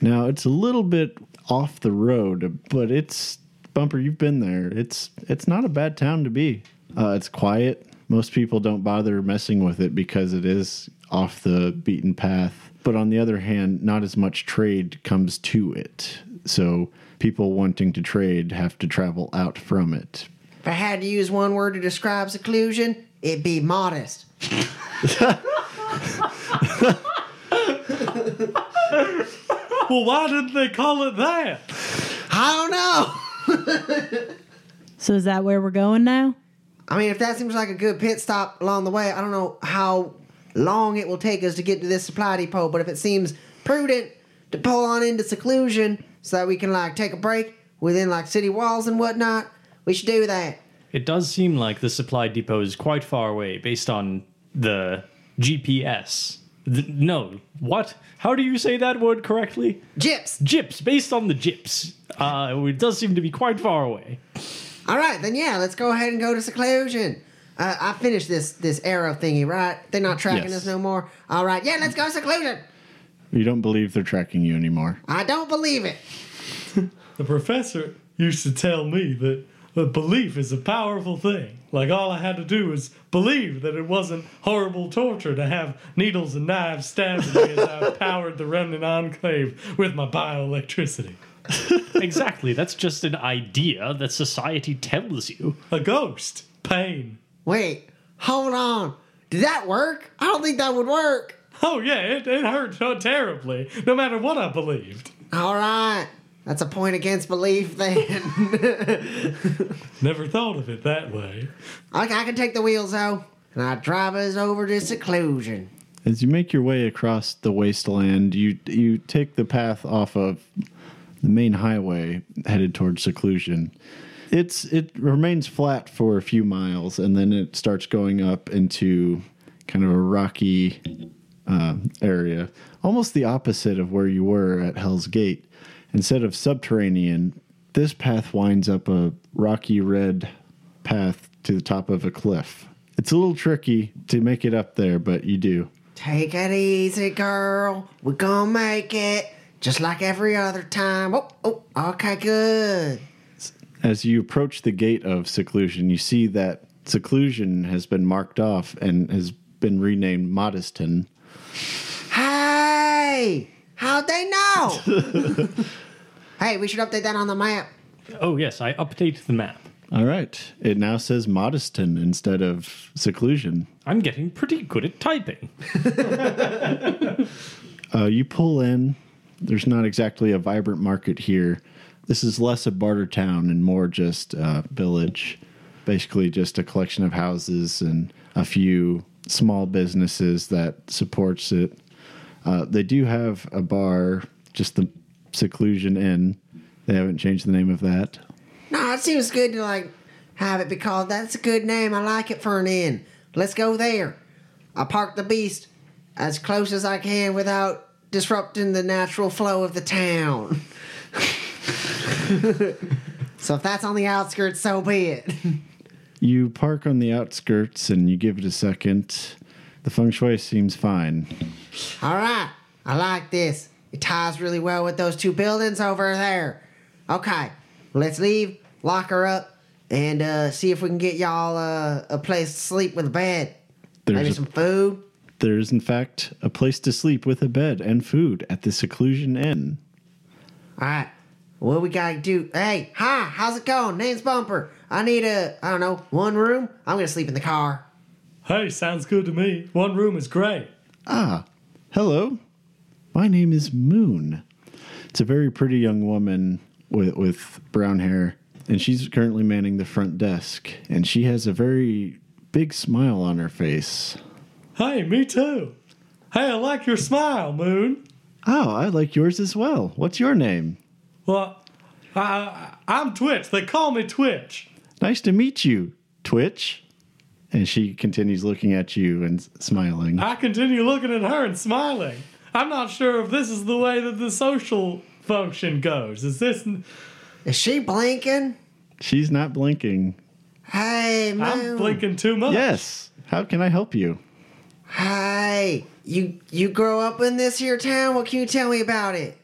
Now, it's a little bit off the road, but it's Bumper. You've been there. It's it's not a bad town to be. Uh, it's quiet. Most people don't bother messing with it because it is off the beaten path. But on the other hand, not as much trade comes to it. So people wanting to trade have to travel out from it. If I had to use one word to describe seclusion, it'd be modest. Well, why didn't they call it that? I don't know. So is that where we're going now? I mean, if that seems like a good pit stop along the way, I don't know how long it will take us to get to this supply depot, but if it seems prudent to pull on into seclusion so that we can like take a break within like city walls and whatnot, we should do that. It does seem like the supply depot is quite far away based on the GPS. Th- no, what? How do you say that word correctly? Gyps. Gyps, based on the gyps. Uh, it does seem to be quite far away. All right, then yeah, let's go ahead and go to seclusion. Uh, I finished this this arrow thingy, right? They're not tracking Yes. us no more. All right, yeah, let's go seclusion. You don't believe they're tracking you anymore. I don't believe it. The professor used to tell me that that belief is a powerful thing. Like all I had to do was believe that it wasn't horrible torture to have needles and knives stabbing me as I powered the remnant enclave with my bioelectricity. exactly, that's just an idea that society tells you. A ghost, pain. Wait, hold on. Did that work? I don't think that would work. Oh yeah, it, it hurt so terribly, no matter what I believed. All right, that's a point against belief then. Never thought of it that way. I, I can take the wheels though, and I drive us over to seclusion. As you make your way across the wasteland, you you take the path off of the main highway headed towards seclusion. It's it remains flat for a few miles, and then it starts going up into kind of a rocky uh, area, almost the opposite of where you were at Hell's Gate. Instead of subterranean, this path winds up a rocky red path to the top of a cliff. It's a little tricky to make it up there, but you do. Take it easy, girl. We're gonna make it. Just like every other time. Oh, oh, okay, good. As you approach the gate of seclusion, you see that seclusion has been marked off and has been renamed Modeston. Hey! How'd they know? hey, we should update that on the map. Oh, yes, I update the map. All right. It now says Modeston instead of seclusion. I'm getting pretty good at typing. Uh, you pull in. There's not exactly a vibrant market here. This is less a barter town and more just a village. Basically, just a collection of houses and a few small businesses that supports it. Uh, they do have a bar, just the Seclusion Inn. They haven't changed the name of that. No, it seems good to like have it be called. That's a good name. I like it for an inn. Let's go there. I park the beast as close as I can without disrupting the natural flow of the town. so if that's on the outskirts, so be it. You park on the outskirts and you give it a second. The feng shui seems fine. All right, I like this. It ties really well with those two buildings over there. Okay, let's leave, lock her up, and uh, see if we can get y'all uh, a place to sleep with a bed. Maybe a, some food. There's in fact a place to sleep with a bed and food at the Seclusion Inn. All right. What we gotta do? Hey, hi, how's it going? Name's Bumper. I need a, I don't know, one room. I'm gonna sleep in the car. Hey, sounds good to me. One room is great. Ah, hello. My name is Moon. It's a very pretty young woman with, with brown hair, and she's currently manning the front desk. And she has a very big smile on her face. Hey, me too. Hey, I like your smile, Moon. Oh, I like yours as well. What's your name? Well, I, I'm Twitch. They call me Twitch. Nice to meet you, Twitch. And she continues looking at you and smiling. I continue looking at her and smiling. I'm not sure if this is the way that the social function goes. Is this? Is she blinking? She's not blinking. Hey, Moon. I'm blinking too much. Yes. How can I help you? Hey, you you grow up in this here town? What can you tell me about it?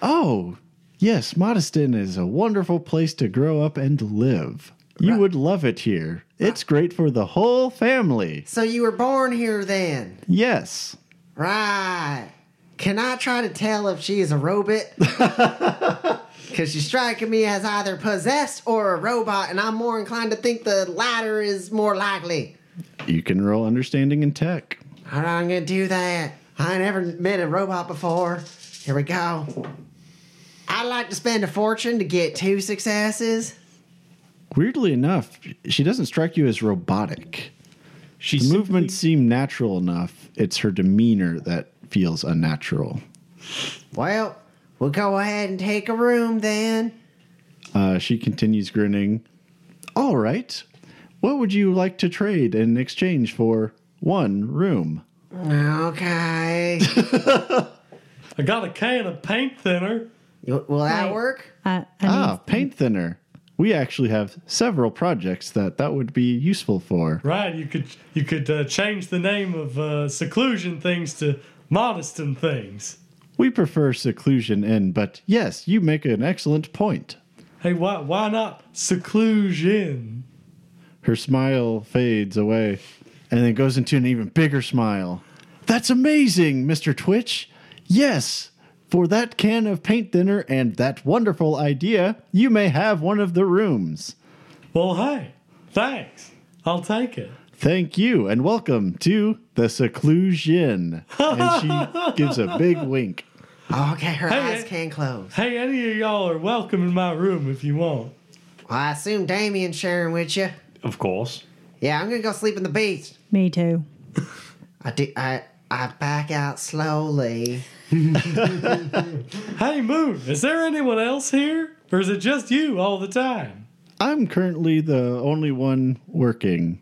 Oh, yes, Modestin is a wonderful place to grow up and live. You would love it here. It's ah. great for the whole family. So you were born here then? Yes. Right. Can I try to tell if she is a robot? Because she's striking me as either possessed or a robot, and I'm more inclined to think the latter is more likely. You can roll understanding in tech. All right, I'm gonna do that. I never met a robot before. Here we go. I'd like to spend a fortune to get two successes. Weirdly enough, she doesn't strike you as robotic. She The simply- movements seem natural enough. It's her demeanor that feels unnatural. Well, we'll go ahead and take a room then. Uh, she continues grinning. All right. What would you like to trade in exchange for one room? Okay. I got a can of paint thinner. Will that Right. work? Uh, I Ah, mean, paint thinner. We actually have several projects that that would be useful for. Right, you could you could uh, change the name of uh, seclusion things to modestin things. We prefer seclusion in, but yes, you make an excellent point. Hey, why why not seclusion? Her smile fades away and then goes into an even bigger smile. That's amazing, Mr. Twitch. Yes, for that can of paint thinner and that wonderful idea, you may have one of the rooms. Well, hey, thanks. I'll take it. Thank you and welcome to the seclusion. And she gives a big wink. Okay, her Hey, eyes hey. can close. Hey, any of y'all are welcome in my room if you want. Well, I assume Damien's sharing with you. Of course. Yeah, I'm gonna go sleep in the beach. Me too. I do. I I back out slowly. Hey, Moon, is there anyone else here? Or is it just you all the time? I'm currently the only one working.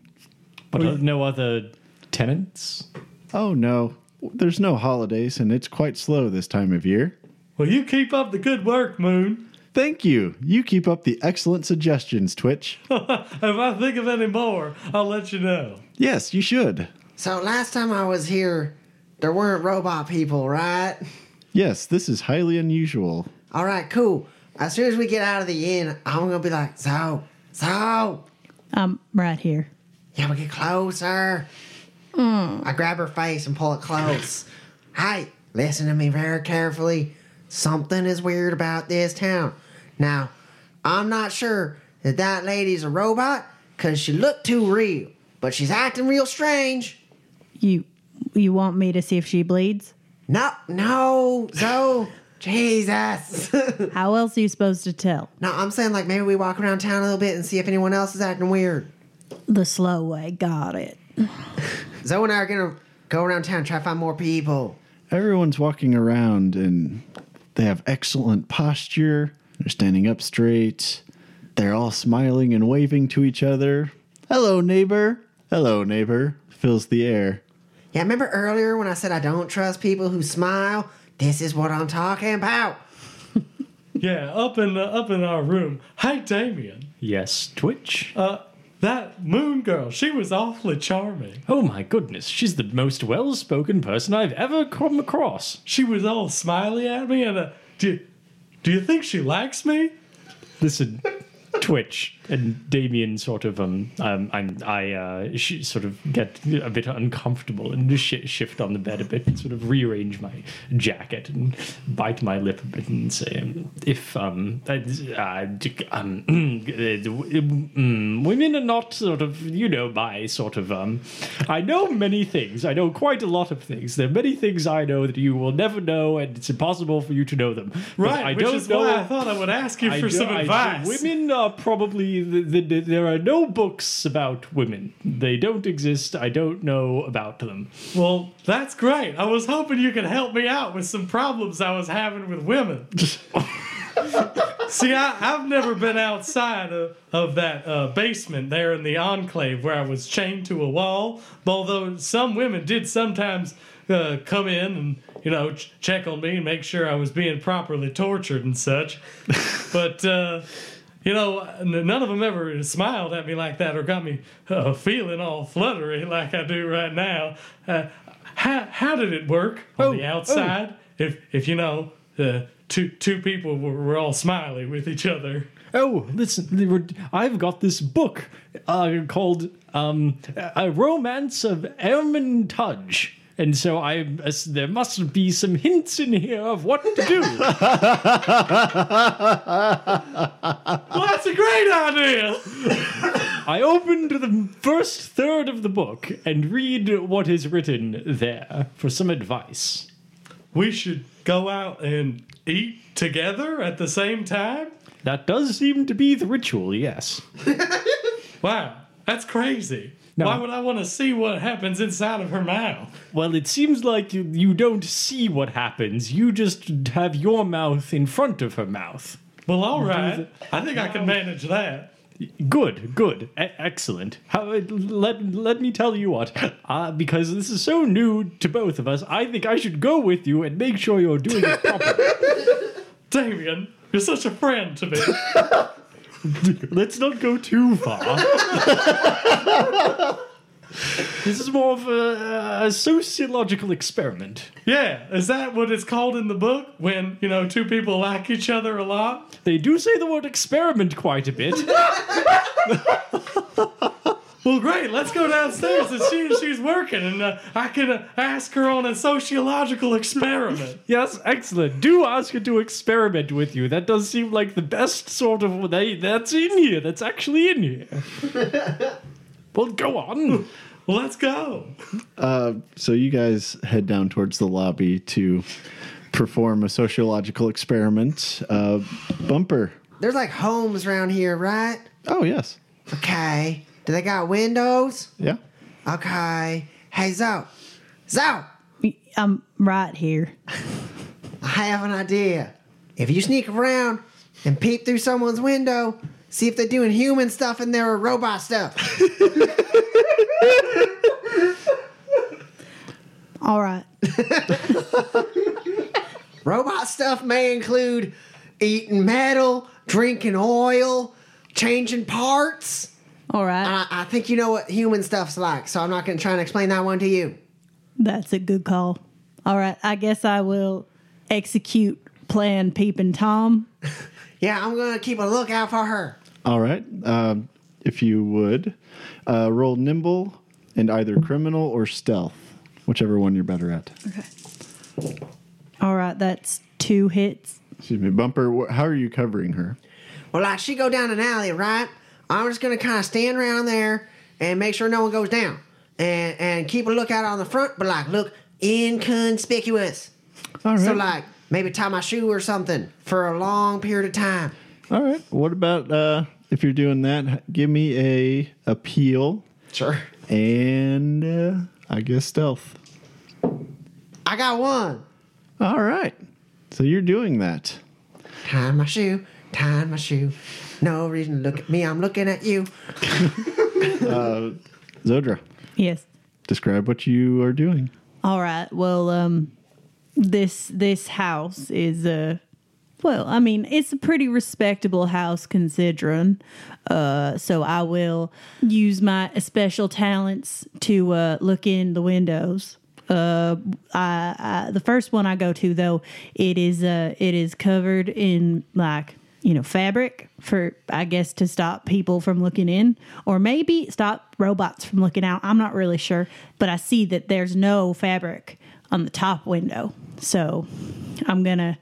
But uh, no other tenants? Oh no, there's no holidays and it's quite slow this time of year. Well, you keep up the good work, Moon. Thank you. You keep up the excellent suggestions, Twitch. if I think of any more, I'll let you know. Yes, you should. So last time I was here, there weren't robot people, right? Yes, this is highly unusual. All right, cool. As soon as we get out of the inn, I'm gonna be like, so, so. I'm right here. Yeah, we get closer. Mm. I grab her face and pull it close. hey, listen to me very carefully. Something is weird about this town. Now, I'm not sure that that lady's a robot because she looked too real, but she's acting real strange. You you want me to see if she bleeds? No, no, Zoe. Jesus. How else are you supposed to tell? no, I'm saying like maybe we walk around town a little bit and see if anyone else is acting weird. The slow way. Got it. Zoe and I are gonna go around town and try to find more people. Everyone's walking around and they have excellent posture. They're standing up straight. They're all smiling and waving to each other. Hello, neighbor. Hello, neighbor. Fills the air. Yeah, remember earlier when I said I don't trust people who smile? This is what I'm talking about. Yeah, up in the, up in our room. Hey, Damien. Yes, Twitch? Uh, that Moon girl, she was awfully charming. Oh my goodness, she's the most well spoken person I've ever come across. She was all smiley at me, and uh, do do you think she likes me? Listen, twitch, and Damien sort of um um I'm I uh sh- sort of get a bit uncomfortable and sh- shift on the bed a bit and sort of rearrange my jacket and bite my lip a bit and say um, if um uh, uh, um mm, women are not sort of you know my sort of um I know many things. I know quite a lot of things. There are many things I know that you will never know and it's impossible for you to know them. But Right, I which don't is know why I thought I would ask you I for do- some I advice. Women are probably the, the, the- there are no books about women. They don't exist. I don't know about them. Well, that's great. I was hoping you could help me out with some problems I was having with women. See, I, I've never been outside of, of that uh, basement there in the enclave where I was chained to a wall. Although some women did sometimes uh, come in and, you know, ch- check on me and make sure I was being properly tortured and such. but, uh, you know, none of them ever smiled at me like that or got me uh, feeling all fluttery like I do right now. Uh, how, how did it work on the outside? If, if you know, uh, two, two people were, were all smiley with each other. Oh, listen! were- I've got this book uh, called um, "A Romance of Ermintudge." And so I, there must be some hints in here of what to do. Well, that's a great idea. I open to the first third of the book and read what is written there for some advice. We should go out and eat together at the same time? That does seem to be the ritual, yes. Wow, that's crazy. No. Why would I want to see what happens inside of her mouth? Well, it seems like you, you don't see what happens. You just have your mouth in front of her mouth. Well, all right. I think I can manage that. Good, good, e- excellent. How, let, let me tell you what, uh, because this is so new to both of us, I think I should go with you and make sure you're doing it properly. Damien, you're such a friend to me. Let's not go too far. this is more of a, a sociological experiment. yeah, is that what it's called in the book? When, you know, two people like each other a lot? They do say the word experiment quite a bit. Well, great. Let's go downstairs and see if she's working, and uh, I can uh, ask her on a sociological experiment. yes, excellent. Do ask her to experiment with you. That does seem like the best sort of they, that's in here. That's actually in here. well, go on. Let's go. Uh, so you guys head down towards the lobby to perform a sociological experiment. Uh, Bumper. There's like homes around here, right? Oh yes. Okay. Do they got windows? Yeah. Okay. Hey, Zoe. Zoe, I'm right here. I have an idea. If you sneak around and peep through someone's window, see if they're doing human stuff and they're robot stuff. All right. robot stuff may include eating metal, drinking oil, changing parts. All right. I, I think you know what human stuff's like, so I'm not going to try and explain that one to you. That's a good call. All right. I guess I will execute plan Peeping Tom. Yeah, I'm going to keep a lookout for her. All right. Um, if you would, uh, roll nimble and either criminal or stealth, whichever one you're better at. Okay. All right. That's two hits. Excuse me, Bumper. wh- How are you covering her? Well, like she go down an alley, right? I'm just gonna kind of stand around there and make sure no one goes down, and and keep a lookout on the front, but like look inconspicuous. All right. So like maybe tie my shoe or something for a long period of time. All right. What about uh, if you're doing that? Give me a appeal Sure. and uh, I guess stealth. I got one. All right. So you're doing that. Tie my shoe, Tie my shoe. No reason to look at me. I'm looking at you. Zodra, Yes. describe what you are doing. All right. Well, um, this this house is uh well, I mean, it's a pretty respectable house considering. Uh, so I will use my special talents to uh, look in the windows. Uh, I, I the first one I go to though, it is uh, it is covered in like you know, fabric for, I guess, to stop people from looking in, or maybe stop robots from looking out. I'm not really sure, but I see that there's no fabric on the top window. So I'm gonna,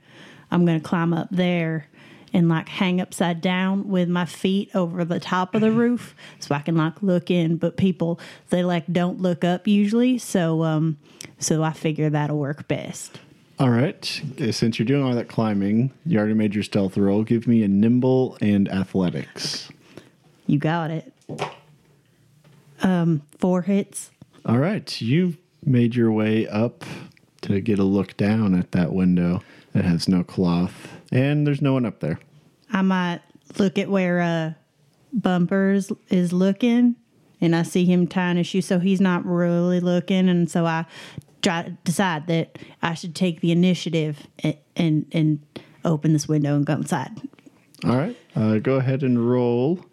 I'm gonna climb up there and like hang upside down with my feet over the top of the roof so I can like look in. But people, they like don't look up usually. So, um, so I figure that'll work best. All right. uh, Since you're doing all that climbing, you already made your stealth roll. Give me a nimble and athletics. You got it. Um, four hits. All right. You've made your way up to get a look down at that window that has no cloth. And there's no one up there. I might look at where uh Bumpers is looking and I see him tying his shoe so he's not really looking and so I try decide that I should take the initiative and and, and open this window and go inside. All right. Uh, go ahead and roll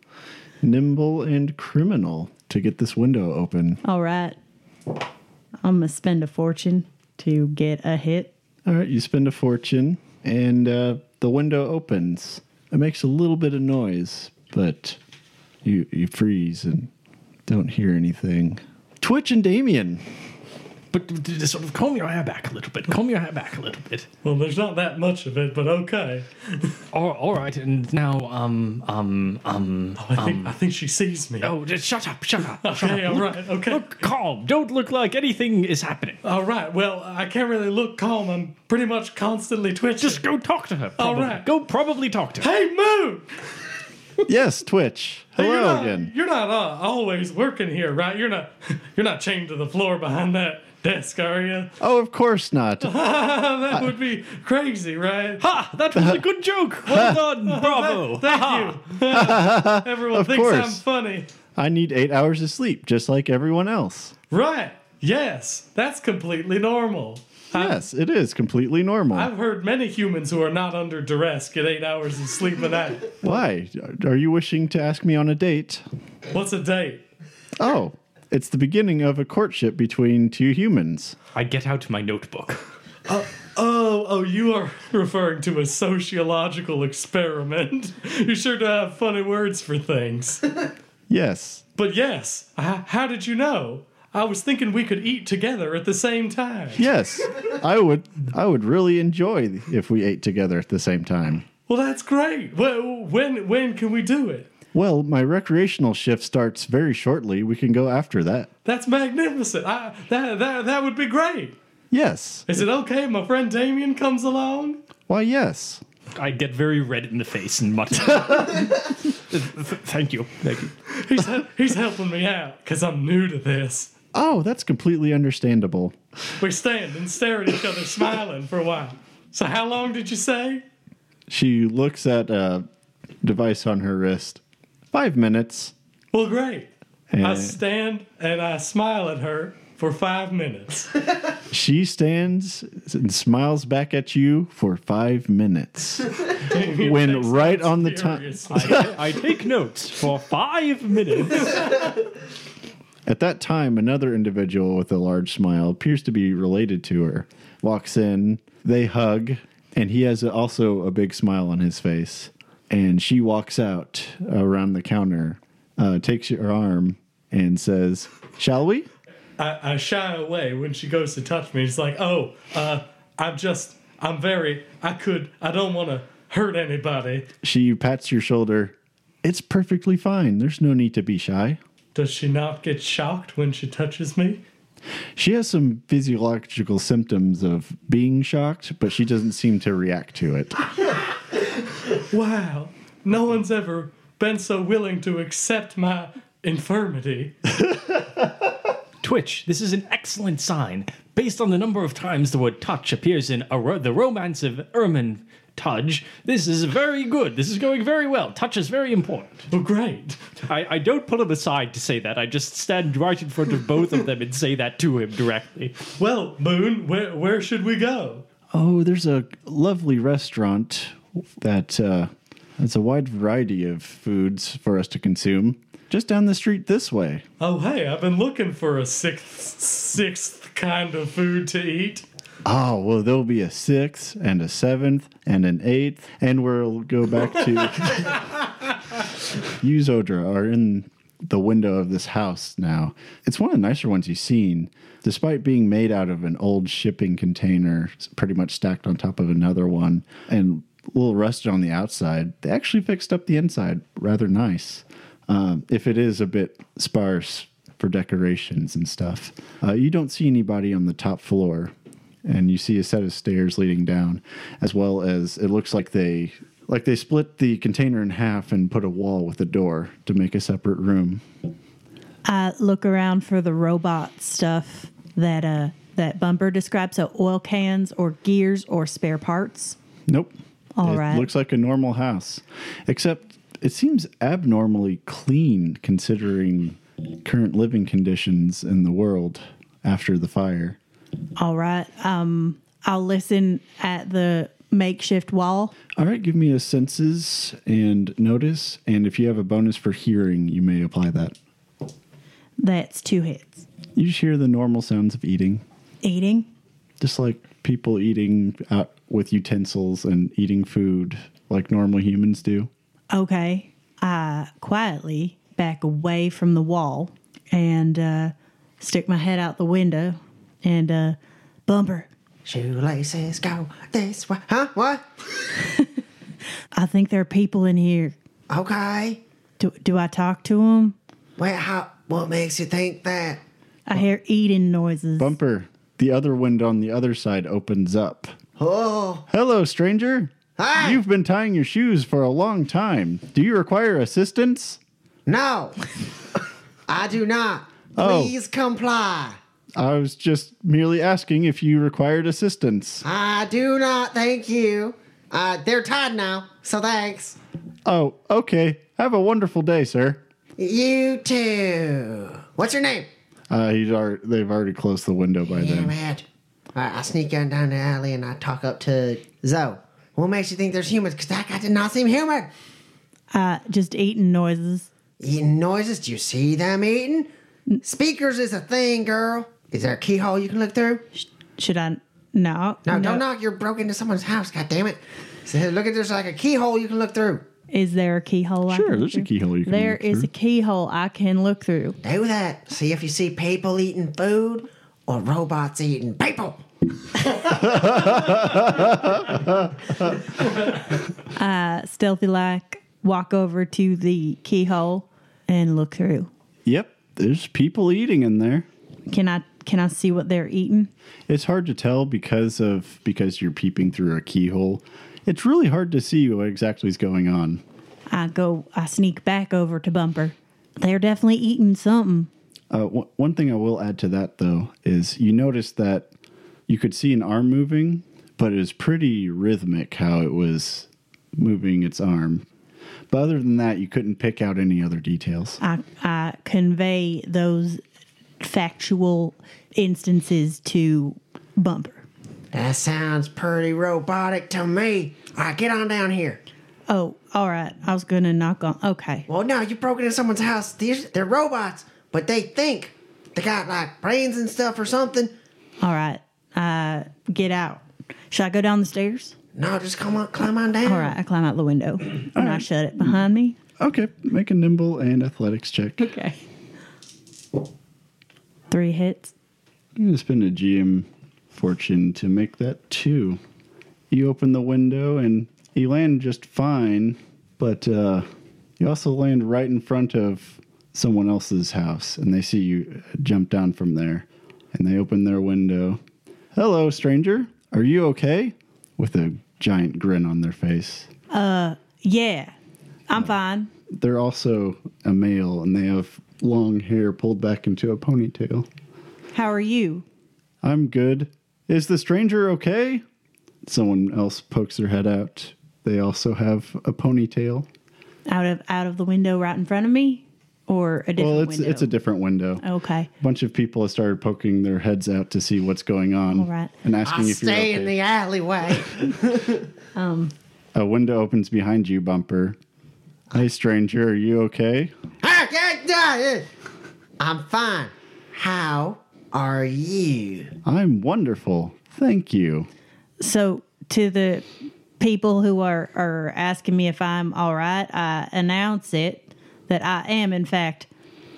nimble and criminal to get this window open. All right. I'm gonna spend a fortune to get a hit. All right. You spend a fortune, and uh, the window opens. It makes a little bit of noise, but you you freeze and don't hear anything. Twitch and Damien. But d- sort of comb your hair back a little bit. Comb your hair back a little bit. Well, there's not that much of it, but okay. All, all right, and now, um, um, um, I think I think she sees me. oh, just shut up, shut up. shut Okay, up. all Look- okay. Look calm. Don't look like anything is happening. All right. Well, I can't really look calm. I'm pretty much constantly twitching. Just go talk to her. All Probably. right. Go probably talk to her. Hey, Moon. Yes, Twitch. Hello you're not, again. You're not uh, always working here, right? You're not. You're not chained to the floor behind that desk, are you? Oh, of course not. that would be crazy, right? Ha! That was a good joke. Well done. Bravo. Thank you. Everyone Of thinks I'm funny. I need eight hours of sleep, just like everyone else. Right. Yes, that's completely normal. Yes, it is completely normal. I've heard many humans who are not under duress get eight hours of sleep a night. Why? Are you wishing to ask me on a date? What's a date? Oh, it's the beginning of a courtship between two humans. I get out my notebook. Uh, oh, oh, you are referring to a sociological experiment. You sure do have funny words for things. Yes. But yes, h- how did you know? I was thinking we could eat together at the same time. Yes. I would I would really enjoy if we ate together at the same time. Well, that's great. Well, when when can we do it? Well, my recreational shift starts very shortly. We can go after that. That's magnificent. I, that that that would be great. Yes. Is it okay if my friend Damien comes along? Why, yes. I get very red in the face and mutter. Thank you. Thank you. He's he's helping me out because I'm new to this. Oh, that's completely understandable. We stand and stare at each other, smiling for a while. So, how long did you say? She looks at a device on her wrist. Five minutes. Well, great. I stand and I smile at her for five minutes. she stands and smiles back at you for five minutes. when right on the time. furiously. I take notes for five minutes. At that time, another individual with a large smile appears to be related to her. Walks in, they hug, and he has also a big smile on his face. And she walks out around the counter, uh, takes your arm, and says, Shall we? I, I shy away when she goes to touch me. It's like, oh, uh, I'm just, I'm very, I could, I don't want to hurt anybody. She pats your shoulder. It's perfectly fine. There's no need to be shy. Does she not get shocked when she touches me? She has some physiological symptoms of being shocked, but she doesn't seem to react to it. Wow, no one's ever been so willing to accept my infirmity. Twitch, this is an excellent sign. Based on the number of times the word touch appears in a ro- the romance of Ermin Tudge, this is very good. This is going very well. Touch is very important. Well, great. I, I don't pull him aside to say that. I just stand right in front of both of them and say that to him directly. Well, Moon, where, where should we go? Oh, there's a lovely restaurant that uh, has a wide variety of foods for us to consume. Just down the street this way. Oh, hey, I've been looking for a sixth, sixth kind of food to eat. Oh, well, there'll be a sixth and a seventh and an eighth, and we'll go back to you, Zodra, are in the window of this house now. It's one of the nicer ones you've seen, despite being made out of an old shipping container, pretty much stacked on top of another one, and a little rusted on the outside. They actually fixed up the inside rather nice. Um, if it is a bit sparse for decorations and stuff, uh, you don't see anybody on the top floor and you see a set of stairs leading down, as well as it looks like they like they split the container in half and put a wall with a door to make a separate room. I look around for the robot stuff that uh that Bumper described. So oil cans or gears or spare parts. Nope. All it right. looks like a normal house, except it seems abnormally clean considering current living conditions in the world after the fire. All right. Um, I'll listen at the makeshift wall. All right, give me a senses and notice, and if you have a bonus for hearing, you may apply that. That's two hits. You just hear the normal sounds of eating, Eating. just like people eating out with utensils and eating food like normal humans do. Okay. I quietly back away from the wall and uh, stick my head out the window and uh, Bumper. Shoelaces go this way. Huh? What? I think there are people in here. Okay. Do, do I talk to them? Well, how? What makes you think that? I hear eating noises. Bumper, the other window on the other side opens up. Oh, Hello, stranger. Hi. You've been tying your shoes for a long time. Do you require assistance? no. I do not. Oh. Please comply. I was just merely asking if you required assistance. I do not. Thank you. Uh, they're tied now, so thanks. Oh, okay. Have a wonderful day, sir. You too. What's your name? Uh, he's already, they've already closed the window by Damn then. it. All right, I sneak on down the alley and I talk up to Zoe. What makes you think there's humans? Because that guy did not seem human. Uh, just eating noises. Eating noises. Do you see them eating? Speakers is a thing, girl. Is there a keyhole you can look through? Should I? No. No, don't knock. You're broke into someone's house. God damn it. So look at there's like a keyhole you can look through. Is there a keyhole? I Sure, can there's a look through? keyhole you can There look is through. a keyhole I can look through. Do that. See if you see people eating food or robots eating people. Uh, stealthy like walk over to the keyhole and look through. Yep, there's people eating in there. Can I can I see what they're eating? It's hard to tell because of because you're peeping through a keyhole. It's really hard to see what exactly is going on. I go I sneak back over to Bumper. They're definitely eating something. Uh, one one thing I will add to that though is you notice that you could see an arm moving, but it was pretty rhythmic how it was moving its arm. But other than that, you couldn't pick out any other details. I I convey those factual instances to Bumper. That sounds pretty robotic to me. All right, get on down here. Oh, all right. I was gonna knock on. Okay. Well, no, you broke into someone's house. These they're robots, but they think they got like brains and stuff or something. All right. Uh, get out. Should I go down the stairs? No, just come on, climb on down. All right. I climb out the window and I shut it behind me. Okay, make a nimble and athletics check. Okay. Three hits. I'm going to spend a GM fortune to make that two. You open the window and you land just fine, but uh, you also land right in front of someone else's house, and they see you jump down from there, and they open their window. Hello, stranger. Are you okay? With a giant grin on their face. Uh, yeah. I'm fine. They're also a male, and they have long hair pulled back into a ponytail. How are you? I'm good. Is the stranger okay? Someone else pokes their head out. They also have a ponytail. Out of out of the window right in front of me, or a different window? Well, it's window? it's a different window. okay. A bunch of people have started poking their heads out to see what's going on All right. and I asking if you're stay okay. in the alleyway. Um, a window opens behind you, Bumper. Hey, stranger, are you okay? I'm fine. How are you? I'm wonderful. Thank you. So to the people who are are asking me if I'm all right, I announce it that I am in fact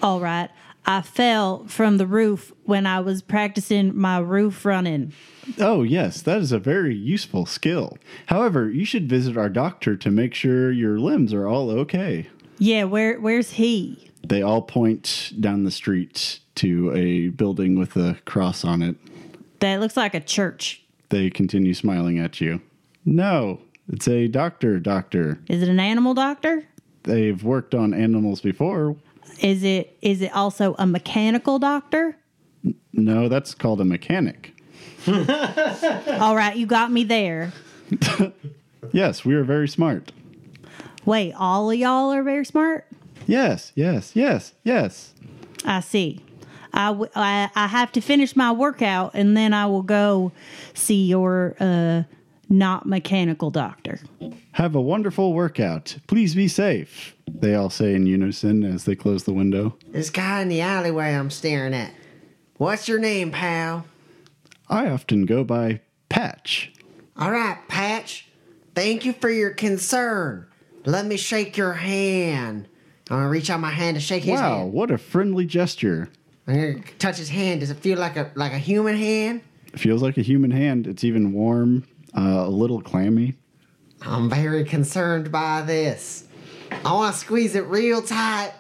all right. I fell from the roof when I was practicing my roof running. Oh, yes, that is a very useful skill. However, you should visit our doctor to make sure your limbs are all okay. Yeah, where where's he? They all point down the street to a building with a cross on it. That looks like a church. They continue smiling at you. No, it's a doctor, doctor. Is it an animal doctor? They've worked on animals before. Is it is it also a mechanical doctor? No, that's called a mechanic. All right, you got me there. Yes, we are very smart. Wait, all of y'all are very smart? Yes, yes, yes, yes. I see. I, w- I, I have to finish my workout and then I will go see your uh, not mechanical doctor. Have a wonderful workout. Please be safe. They all say in unison as they close the window. This guy in the alleyway I'm staring at. What's your name, pal? I often go by Patch. All right, Patch. Thank you for your concern. Let me shake your hand. I'm gonna reach out my hand to shake his Wow, hand. what a friendly gesture. I'm gonna touch his hand. Does it feel like a like a human hand? It feels like a human hand. It's even warm, uh, a little clammy. I'm very concerned by this. I want to squeeze it real tight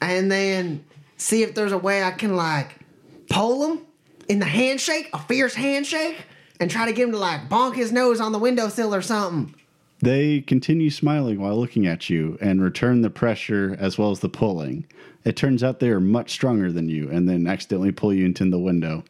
and then see if there's a way I can like pull him in the handshake, a fierce handshake, and try to get him to like bonk his nose on the windowsill or something. They continue smiling while looking at you and return the pressure as well as the pulling. It turns out they are much stronger than you and then accidentally pull you into the window.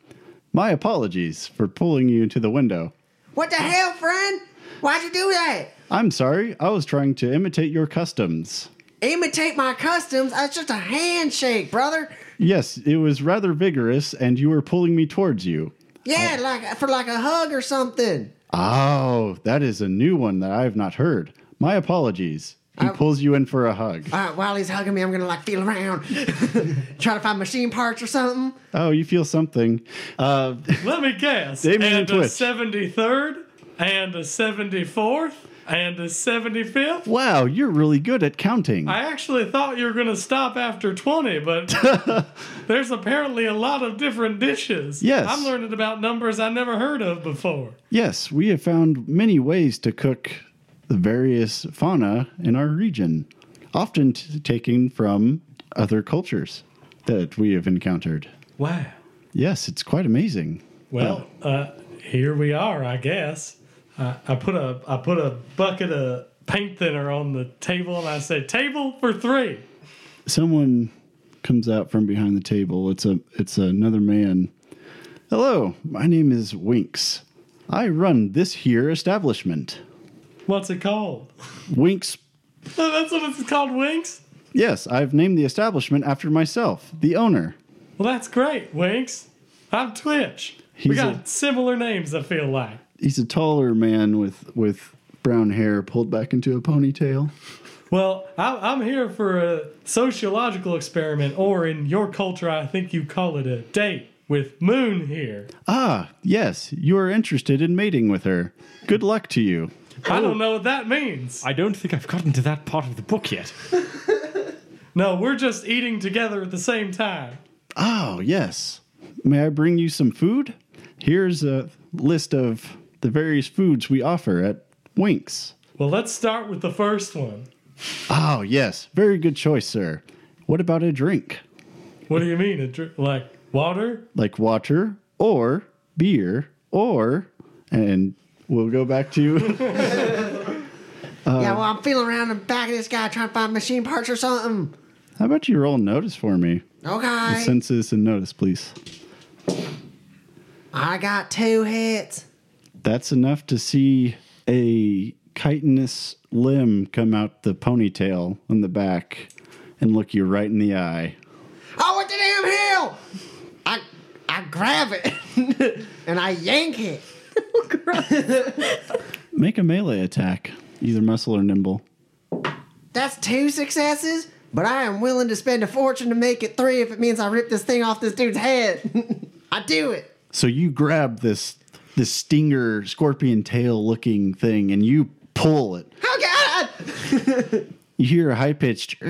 My apologies for pulling you into the window. What the hell, friend? Why'd you do that? I'm sorry, I was trying to imitate your customs. Imitate my customs? That's just a handshake, brother. Yes, it was rather vigorous, and you were pulling me towards you. Yeah, like for like a hug or something. Oh, that is a new one that I have not heard. My apologies. He I- pulls you in for a hug. All right, while he's hugging me, I'm gonna like feel around, try to find machine parts or something. Oh, you feel something. Uh, Let me guess. Damien and a Twitch. 73rd, and a 74th, and the 75th. wow, you're really good at counting. I actually thought you were going to stop after 20, but there's apparently a lot of different dishes. Yes. I'm learning about numbers I never heard of before. Yes, we have found many ways to cook the various fauna in our region, often t- taken from other cultures that we have encountered. Wow. Yes, it's quite amazing. Well, uh, here we are, I guess. I, I put a I put a bucket of paint thinner on the table and I said, "Table for three. Someone comes out from behind the table. It's a it's another man. Hello, my name is Winks. I run this here establishment. What's it called? Winks. That's what it's called, Winks. Yes, I've named the establishment after myself, the owner. Well, that's great, Winks. I'm Twitch. we got a- similar names. I feel like. He's a taller man with with brown hair pulled back into a ponytail. Well, I, I'm here for a sociological experiment, or in your culture, I think you call it a date with Moon here. Ah, yes, you are interested in mating with her. Good luck to you. I don't know what that means. I don't think I've gotten to that part of the book yet. No, we're just eating together at the same time. Oh, yes. May I bring you some food? Here's a list of the various foods we offer at Winks. Well, let's start with the first one. Oh, yes. Very good choice, sir. What about a drink? What do you mean? A dr- like water? Like water or beer or, and we'll go back to, you. Uh, yeah, well, I'm feeling around the back of this guy trying to find machine parts or something. how about you roll notice for me? Okay. Census and notice, please. I got two hits. That's enough to see a chitinous limb come out the ponytail on the back and look you right in the eye. Oh, what the damn hell! I I grab it and I yank it. Make a melee attack, either muscle or nimble. That's two successes, but I am willing to spend a fortune to make it three if it means I rip this thing off this dude's head. I do it. So you grab this this stinger scorpion tail looking thing and you pull it. Oh God! You hear a high pitched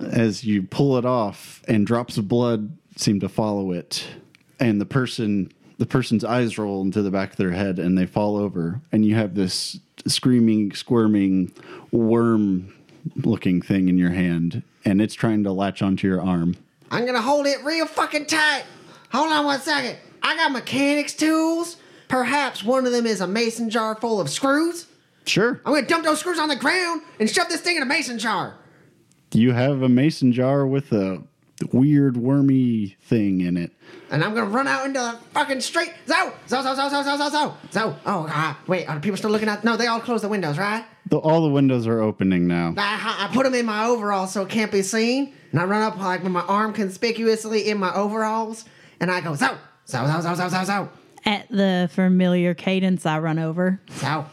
as you pull it off, and drops of blood seem to follow it. And the person, the person's eyes roll into the back of their head, and they fall over. And you have this screaming, squirming worm-looking thing in your hand, and it's trying to latch onto your arm. I'm gonna hold it real fucking tight. Hold on one second. I got mechanics tools. Perhaps one of them is a mason jar full of screws. Sure, I'm gonna dump those screws on the ground and shove this thing in a mason jar. you have a mason jar with a weird wormy thing in it. And I'm gonna run out into the fucking street. So, so, so, so, so, so, so, so, so. Oh God! Wait, are people still looking out? No, they all closed the windows, right? The, all the windows are opening now. I, I put them in my overalls so it can't be seen. And I run up like with my arm conspicuously in my overalls, and I go so, so, so, so, so, so, so, At the familiar cadence, I run over. so,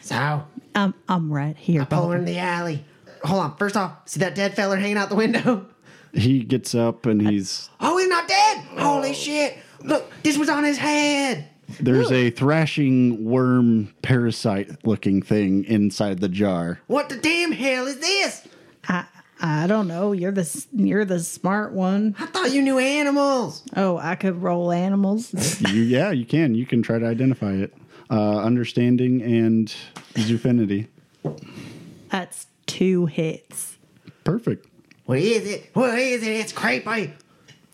so. I'm I'm right here. Pull her in the alley. Hold on. First off, see that dead fella hanging out the window? He gets up and he's Oh, he's not dead! Holy shit! Look, this was on his head. There's a thrashing worm parasite looking thing inside the jar. What the damn hell is this? I I don't know. You're the you're the smart one. I thought you knew animals. Oh, I could roll animals. You, yeah, you can. You can try to identify it. Uh, understanding and zoofinity. That's two hits. Perfect. What is it? What is it? It's creepy.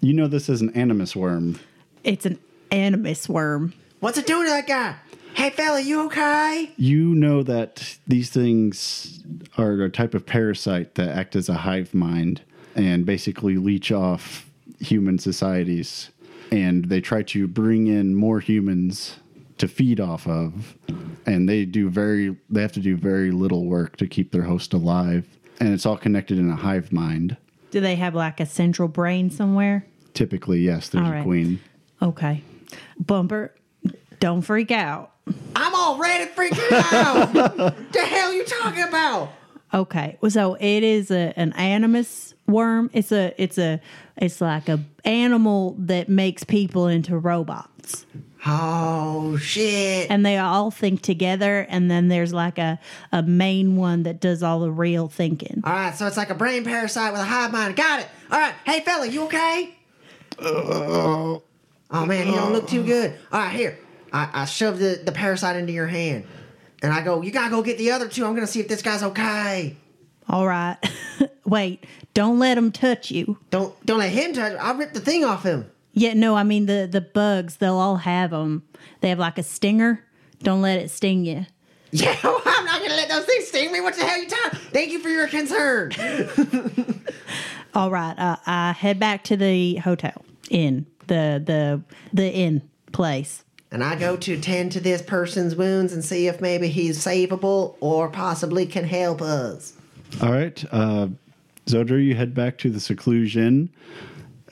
You know this is an animus worm. It's an animus worm. What's it doing to that guy? Hey, fella, you okay? You know that these things are a type of parasite that act as a hive mind and basically leech off human societies. And they try to bring in more humans to feed off of. And they do very, they have to do very little work to keep their host alive. And it's all connected in a hive mind. Do they have like a central brain somewhere? Typically, yes, there's All a queen. Okay. Bumper, don't freak out. I'm already freaking out. the hell you talking about? Okay. So it is a an animus worm. It's a it's a it's like a animal that makes people into robots. Oh shit! And they all think together and then there's like a, a main one that does all the real thinking. All right, so it's like a brain parasite with a hive mind. Got it. All right, hey fella, you okay? Uh, oh man, he don't look too good. All right, here. I, I shove the, the parasite into your hand, and I go, you gotta go get the other two. I'm gonna see if this guy's okay. All right. Wait, don't let him touch you. Don't don't let him touch. I'll rip the thing off him. Yeah, no, I mean the the bugs, they'll all have them. They have like a stinger. Don't let it sting you. Yeah, I'm not gonna let those things sting me. What the hell you talking? Thank you for your concern. All right, uh, I head back to the hotel inn, the the the inn place. And I go to tend to this person's wounds and see if maybe he's savable or possibly can help us. All right. Uh, Zodra, you head back to the seclusion.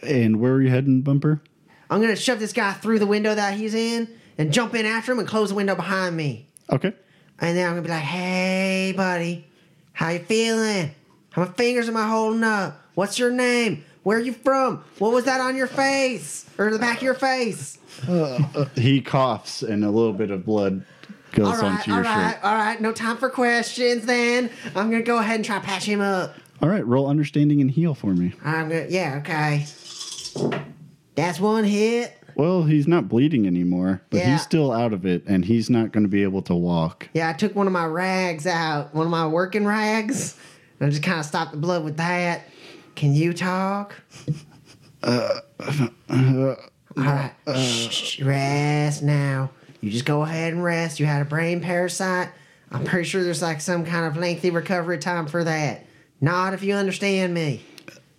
And where are you heading, Bumper? I'm gonna shove this guy through the window that he's in and jump in after him and close the window behind me. Okay. And then I'm gonna be like, "Hey, buddy, how you feeling? How many fingers am I holding up? What's your name? Where are you from? What was that on your face or the back of your face?" He coughs, and a little bit of blood goes All right, onto your right, shirt. all right. No time for questions. Then I'm gonna go ahead and try to patch him up. All right. Roll understanding and heal for me. I'm gonna, yeah, okay. That's one hit. Well, he's not bleeding anymore, but Yeah. he's still out of it, and he's not going to be able to walk. Yeah, I took one of my rags out, one of my working rags, and I just kind of stopped the blood with that. Can you talk? Uh, all right, shh, rest now. You just go ahead and rest. You had a brain parasite. I'm pretty sure there's like some kind of lengthy recovery time for that. Not if you understand me.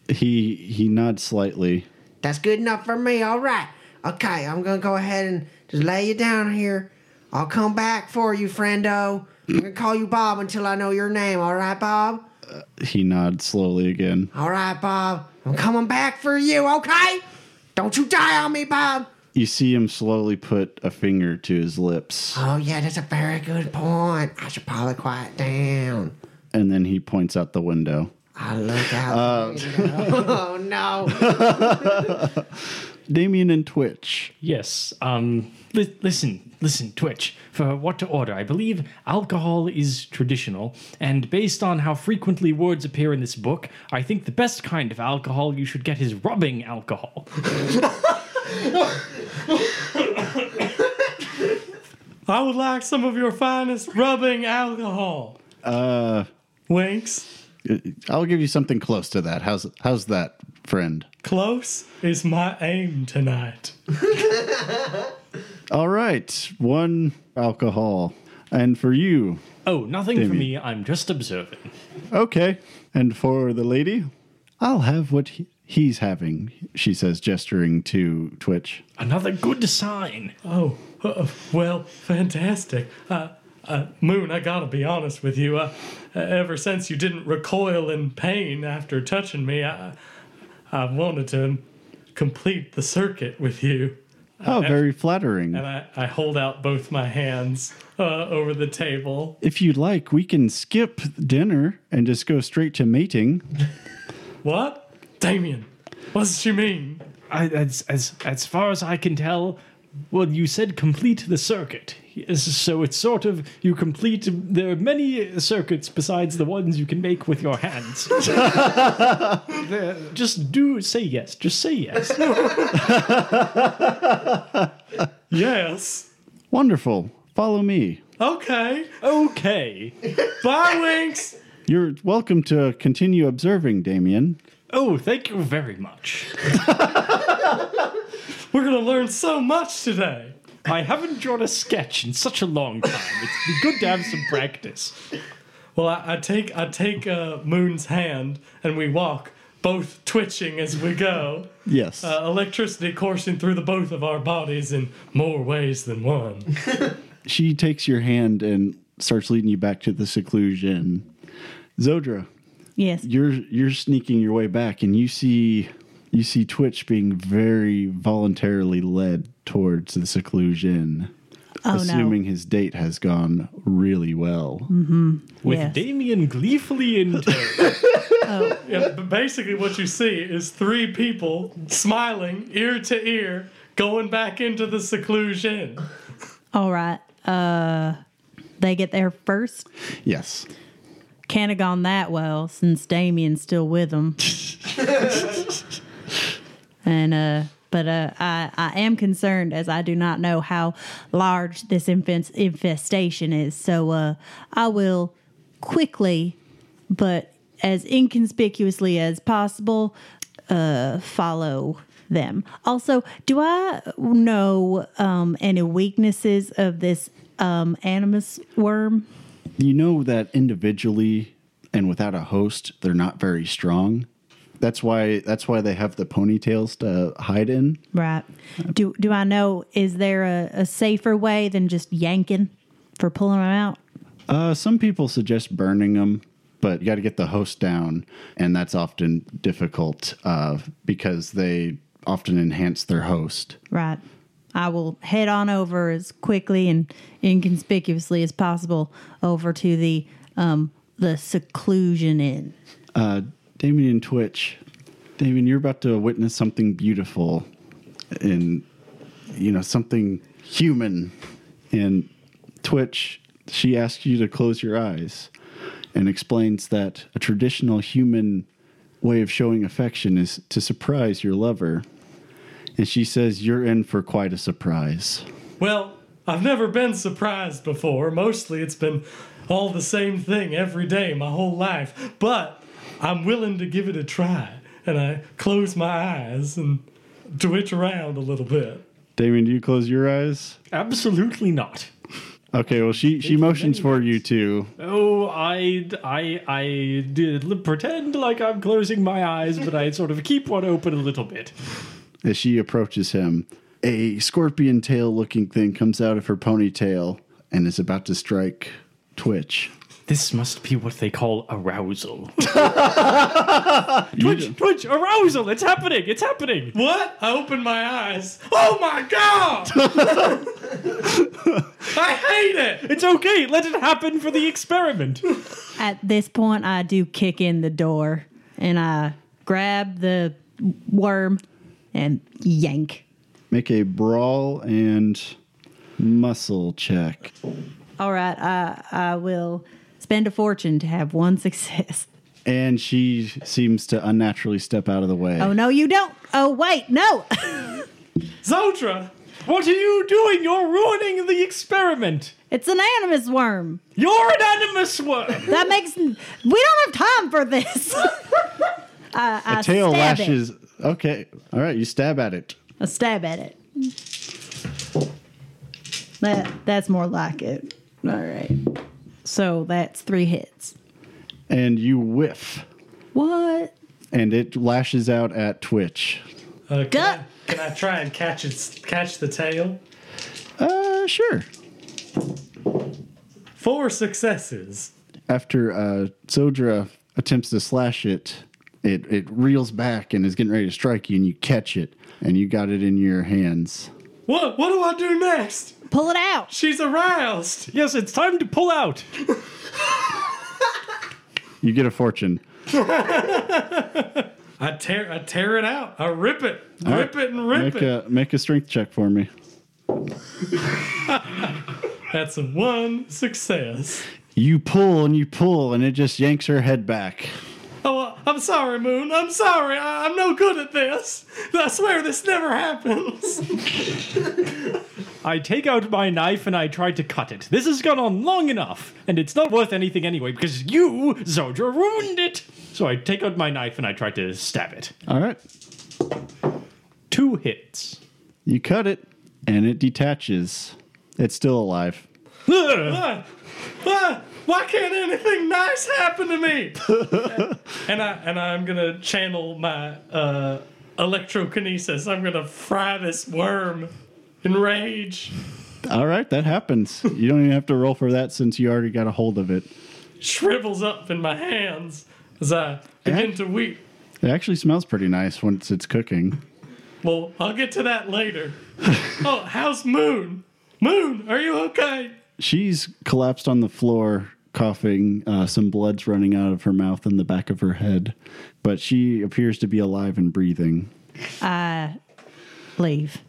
He he nods slightly. That's good enough for me. All right. Okay, I'm gonna go ahead and just lay you down here. I'll come back for you, friendo. I'm gonna call you Bob until I know your name. All right, Bob. He nods slowly again. All right, Bob. I'm coming back for you. Okay. Don't you die on me, Bob. You see him slowly put a finger to his lips, Oh yeah, that's a very good point. I should probably quiet down. and then he points out the window. I look out. the window. oh no. Damien and Twitch. Yes. Um. Li- listen, listen, Twitch. For what to order, I believe alcohol is traditional, and based on how frequently words appear in this book, I think the best kind of alcohol you should get is rubbing alcohol. I would like some of your finest rubbing alcohol. Uh, Winks. I'll give you something close to that. How's how's that, friend? Close is my aim tonight. All right, one alcohol, and for you, Oh, nothing for Damien. me. I'm just observing. okay, and for the lady, I'll have what he, he's having. She says, gesturing to Twitch. Another good sign. Oh, uh, well, fantastic. Uh, uh, Moon, I gotta be honest with you. Uh, ever since you didn't recoil in pain after touching me, I, I wanted to complete the circuit with you. Oh, very flattering. And I, I hold out both my hands uh, over the table. If you'd like, we can skip dinner and just go straight to mating. What? Damien, what does she mean? I, as as as far as I can tell, well, you said complete the circuit. Yes, So it's sort of you complete. There are many circuits besides the ones you can make with your hands. Just do say yes. Just say yes. Yes. Wonderful. Follow me. Okay. Okay. Bye, Winks. You're welcome to continue observing, Damien. Oh, thank you very much. We're gonna learn so much today. I haven't drawn a sketch in such a long time. It's be good to have some practice. Well, I, I take I take uh, Moon's hand and we walk, both twitching as we go. Yes. Uh, electricity coursing through the both of our bodies in more ways than one. she takes your hand and starts leading you back to the seclusion. Zodra, Yes. you're you're sneaking your way back and you see you see Twitch being very voluntarily led towards the seclusion. Oh, no. assuming his date has gone really well. With Yes. Damien gleefully in tow. yeah, basically, what you see is three people smiling ear to ear, going back into the seclusion. All right. Uh, they get there first. Yes. Can't have gone that well since Damien's still with them. and uh, but uh, I I am concerned as I do not know how large this infestation is. So uh, I will quickly, but as inconspicuously as possible, uh, follow them. Also, do I know um, any weaknesses of this um, animus worm? You know that individually and without a host, they're not very strong. That's why that's why they have the ponytails to hide in. Right. Do do I know? Is there a, a safer way than just yanking for pulling them out? Uh, some people suggest burning them, but you got to get the host down, and that's often difficult uh, because they often enhance their host. Right. I will head on over as quickly and inconspicuously as possible over to the um the seclusion inn. Uh, Damien and Twitch, Damien, you're about to witness something beautiful, and you know something human. And Twitch, she asks you to close your eyes, and explains that a traditional human way of showing affection is to surprise your lover. And she says you're in for quite a surprise. Well, I've never been surprised before. Mostly it's been all the same thing every day my whole life. But I'm willing to give it a try. And I close my eyes and twitch around a little bit. Damien, do you close your eyes? Absolutely not. Okay, well she she motions for you to. Oh, I, I, I did pretend like I'm closing my eyes, but I sort of keep one open a little bit. As she approaches him, a scorpion tail looking thing comes out of her ponytail and is about to strike Twitch. This must be what they call arousal. Twitch, Twitch, arousal! It's happening! It's happening! What? I open my eyes. Oh my god! I hate it! It's okay. Let it happen for the experiment. At this point, I do kick in the door and I grab the worm and yank. Make a brawl and muscle check. All right, I I will spend a fortune to have one success. And she seems to unnaturally step out of the way. Oh no, you don't. Oh wait, no. Zodra, what are you doing? You're ruining the experiment. it's an animus worm. You're an animus worm. That makes we don't have time for this. Uh, I, I a tail stab lashes. Okay. All right. You stab at it. It. A stab at it. That that's more like it. All right. So that's three hits. And you whiff. What? And it lashes out at Twitch. Uh, can, I, can I try and catch its catch the tail? Uh, sure. Four successes. After uh, Zodra attempts to slash it, it, it reels back and is getting ready to strike you, and you catch it, and you got it in your hands. What? What do I do next? Pull it out. She's aroused. yes, it's time to pull out. You get a fortune. I tear. I tear it out. I rip it. rip it and rip Make it. a make a strength check for me. That's a one success. You pull and you pull, and it just yanks her head back. Oh, uh, I'm sorry, Moon. I'm sorry. I, I'm no good at this. I swear this never happens. I take out my knife and I try to cut it. This has gone on long enough, and it's not worth anything anyway because you, Zodra, ruined it. So I take out my knife and I try to stab it. All right. Two hits. You cut it, and it detaches. It's still alive. Ah, ah, why can't anything nice happen to me? and I and I'm gonna channel my uh, electrokinesis. I'm gonna fry this worm in rage. All right, that happens. you don't even have to roll for that since you already got a hold of it. Shrivels up in my hands as I begin to weep. It actually smells pretty nice once it's cooking. Well, I'll get to that later. oh, how's Moon? Moon, are you okay? She's collapsed on the floor, coughing. Uh, some blood's running out of her mouth and the back of her head, but she appears to be alive and breathing. I leave.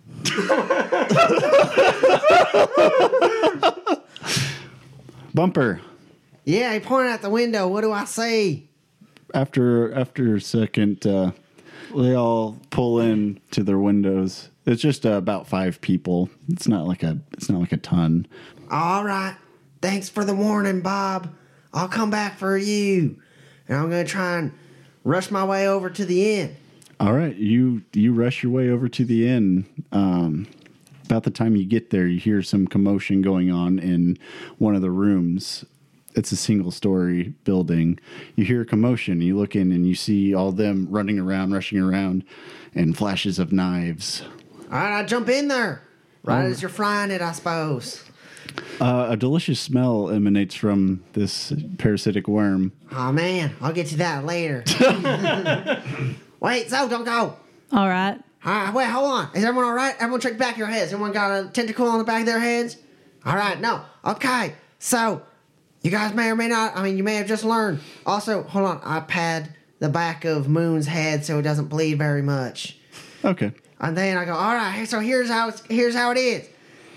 Bumper. Yeah, he pointed out the window. What do I see? After after a second, uh, they all pull in to their windows. It's just uh, about five people. It's not like a it's not like a ton. All right. Thanks for the warning, Bob. I'll come back for you. And I'm going to try and rush my way over to the inn. All right, you you rush your way over to the inn. Um, about the time you get there, you hear some commotion going on in one of the rooms. It's a single story building. You hear a commotion. You look in and you see all them running around, rushing around, and flashes of knives. All right, I jump in there. Right as you're frying it, I suppose. Uh, a delicious smell emanates from this parasitic worm. Oh, man. I'll get to that later. Wait, so don't go. All right. All right, wait, hold on. Is everyone all right? Everyone check the back of your heads. Everyone got a tentacle on the back of their heads? All right, no. Okay, so you guys may or may not, I mean, you may have just learned. Also, hold on, I pad the back of Moon's head so it doesn't bleed very much. Okay. And then I go, all right, so here's how it's, here's how it is.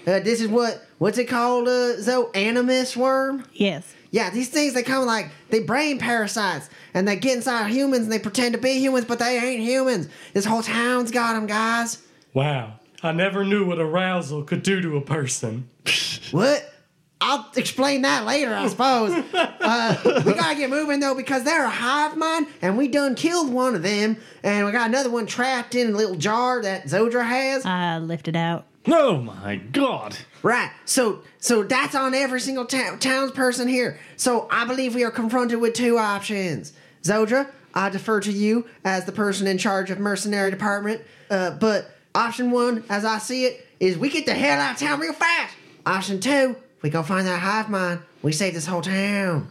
Uh, this is what, what's it called, uh, Zo? Animus worm? Yes. Yeah, these things they come like they brain parasites, and they get inside humans and they pretend to be humans, but they ain't humans. This whole town's got them, guys. Wow. I never knew what arousal could do to a person. What? I'll explain that later, I suppose. uh, we gotta get moving though because they're a hive mind, and we done killed one of them, and we got another one trapped in a little jar that Zodra has. I lift it out. Oh my god. Right. So so that's on every single ta- townsperson here. So I believe we are confronted with two options. Zodra, I defer to you as the person in charge of mercenary department. Uh, but option one, as I see it, is we get the hell out of town real fast. Option two, we go find that hive mind. We save this whole town.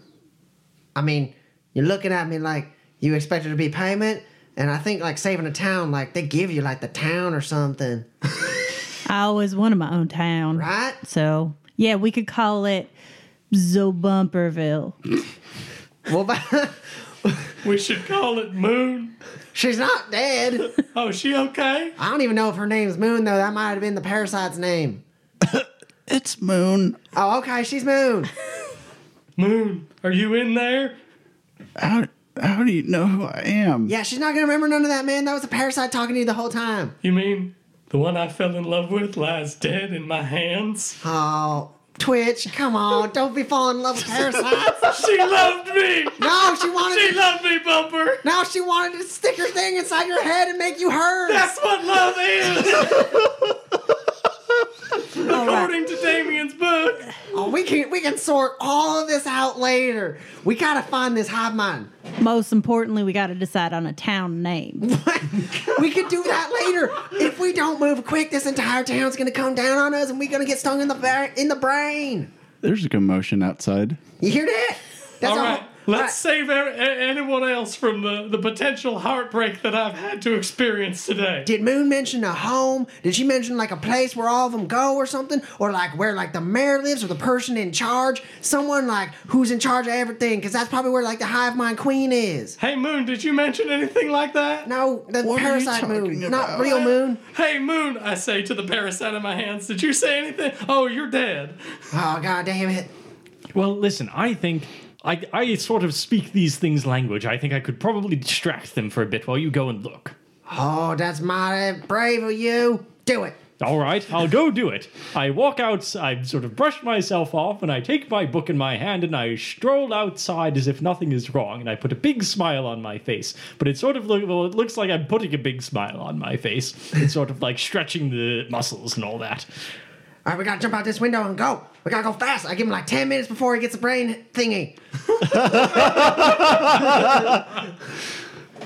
I mean, you're looking at me like you expect it to be payment, and I think like saving a town, like they give you like the town or something, I always wanted my own town. right? So, yeah, we could call it Zobumperville. Well, by, We should call it Moon. She's not dead. Oh, is she okay? I don't even know if her name's Moon, though. That might have been the parasite's name. It's Moon. Oh, okay, she's Moon. Moon, are you in there? How how do you know who I am? Yeah, she's not gonna remember none of that, man. That was a parasite talking to you the whole time. You mean the one I fell in love with lies dead in my hands? Oh, Twitch, come on. Don't be falling in love with parasites. She loved me! No, she wanted She to, loved me, Bumper! no, she wanted to stick her thing inside your head and make you hers. That's what love is! According to Damien's book. Oh, we can we can sort all of this out later. We gotta find this hive mind. Most importantly, we got to decide on a town name. we could do that later. If we don't move quick, this entire town's gonna come down on us, and we're gonna get stung in the ba- in the brain. There's a commotion outside. You hear that? That's All a- right, let's all save er- a- anyone else from the, the potential heartbreak that I've had to experience today. Did Moon mention a home? Did she mention like a place where all of them go or something? Or like where like the mayor lives or the person in charge? Someone like who's in charge of everything? Because that's probably where like the hive mind queen is. Hey, Moon, did you mention anything like that? No, the What are you parasite moon, talking not about? real moon. Hey, Moon, I say to the parasite in my hands, did you say anything? Oh, you're dead. Oh god damn it! Well, listen, I think I, I sort of speak these things language. I think I could probably distract them for a bit while you go and look. Oh, that's mighty brave of you. Do it. All right, I'll go do it. I walk out, I sort of brush myself off, and I take my book in my hand and I stroll outside as if nothing is wrong, and I put a big smile on my face. But it sort of look, well, it looks like I'm putting a big smile on my face. It's sort of like stretching the muscles and all that. All right, we gotta jump out this window and go. We gotta go fast. I give him like ten minutes before he gets a brain thingy.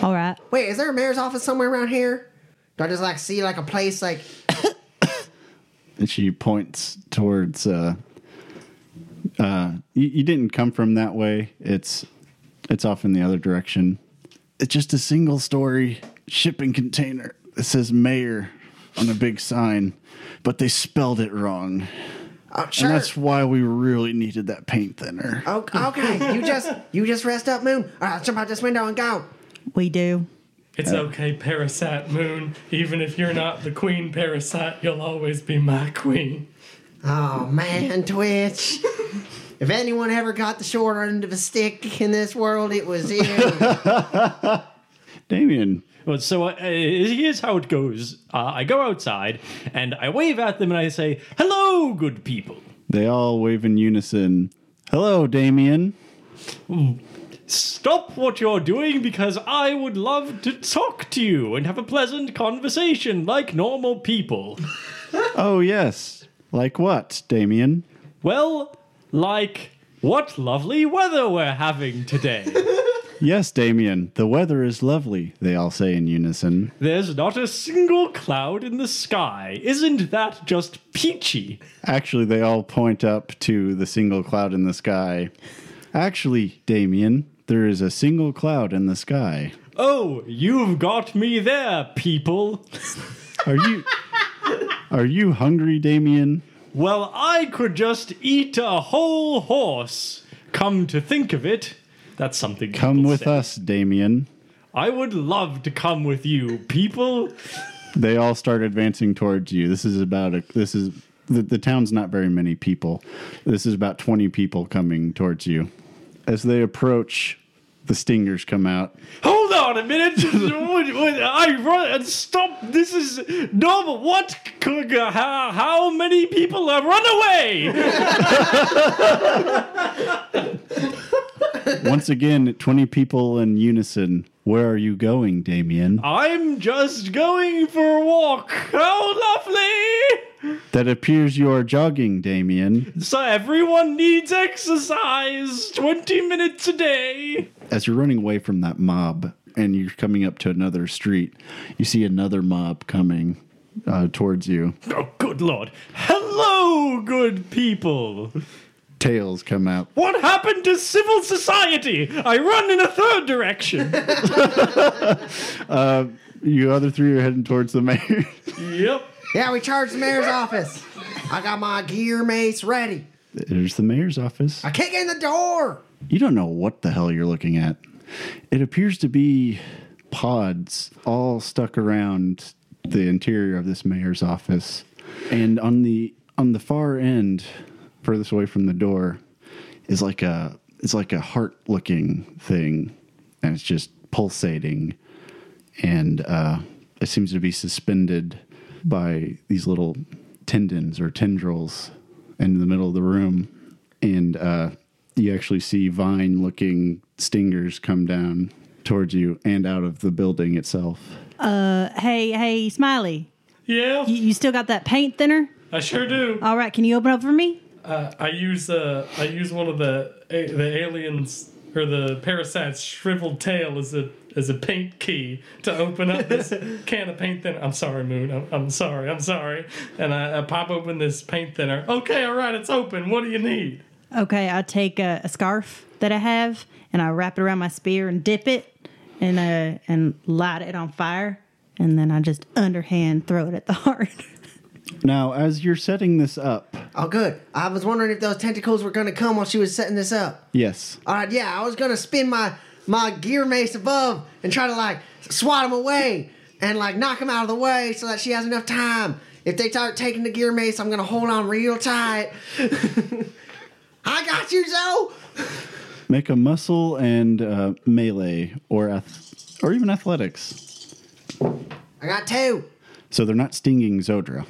All right. Wait, is there a mayor's office somewhere around here? Do I just like see like a place like? And she points towards. Uh, uh, you, you didn't come from that way. It's it's off in the other direction. It's just a single story shipping container. that says mayor on a big sign, but they spelled it wrong. Oh, sure. And that's why we really needed that paint thinner. Oh, okay, you just you just rest up, Moon. All right, let's jump out this window and go. We do. It's okay, Parasite Moon. Even if you're not the queen parasite, you'll always be my queen. Oh man, Twitch. if anyone ever got the short end of a stick in this world, it was you. Damien, Well, so uh, here's how it goes. Uh, I go outside and I wave at them and I say, "Hello, good people." they all wave in unison. Hello, Damien. Stop what you're doing because I would love to talk to you and have a pleasant conversation like normal people. Oh, yes. Like what, Damien? Well, like what lovely weather we're having today. Yes, Damien. The weather is lovely, they all say in unison. There's not a single cloud in the sky. Isn't that just peachy? Actually, they all point up to the single cloud in the sky. Actually, Damien, there is a single cloud in the sky. Oh, you've got me there, people. Are you Are you hungry, Damien? Well, I could just eat a whole horse. Come to think of it, that's something. Come with say. us, Damien. I would love to come with you, people. They all start advancing towards you. This is about a this is the, the town's not very many people. This is about 20 people coming towards you. As they approach, the stingers come out. Hold on a minute. I run. Stop. This is normal. What? How, how many people have run away? Once again, 20 people in unison. Where are you going, Damien? I'm just going for a walk. How lovely! That appears you are jogging, Damien. So everyone needs exercise. Twenty minutes a day. As you're running away from that mob and you're coming up to another street, you see another mob coming uh, towards you. Oh, good lord. Hello, good people. Tails come out. What happened to civil society? I run in a third direction. Uh, you other three are heading towards the mayor. yep. yeah, we charge the mayor's office. I got my gear mace ready. There's the mayor's office. I kick in the door. You don't know what the hell you're looking at. It appears to be pods all stuck around the interior of this mayor's office. And on the on the far end, furthest away from the door, is like a it's like a heart looking thing. And it's just pulsating and uh, it seems to be suspended by these little tendons or tendrils in the middle of the room. And uh, you actually see vine looking stingers come down towards you and out of the building itself. Hey, hey, Smiley, Yeah, you, you still got that paint thinner? I sure do. All right, can you open up for me? Uh, I use uh, I use one of the a- the aliens or the parasites' shriveled tail as a as a paint key to open up this can of paint thinner. I'm sorry, Moon. I'm, I'm sorry. I'm sorry. And I, I pop open this paint thinner. Okay, all right, it's open. What do you need? Okay, I take a, a scarf that I have and I wrap it around my spear and dip it and uh, and light it on fire, and then I just underhand throw it at the heart. Now, as you're setting this up, Oh, good. I was wondering if those tentacles were gonna come while she was setting this up. yes, All right, yeah, I was gonna spin my my gear mace above and try to like swat them away and like knock them out of the way so that she has enough time. If they start taking the gear mace, I'm gonna hold on real tight. I got you, Zoe. make a muscle and uh, melee or ath- or even athletics. I got two. So they're not stinging Zodra.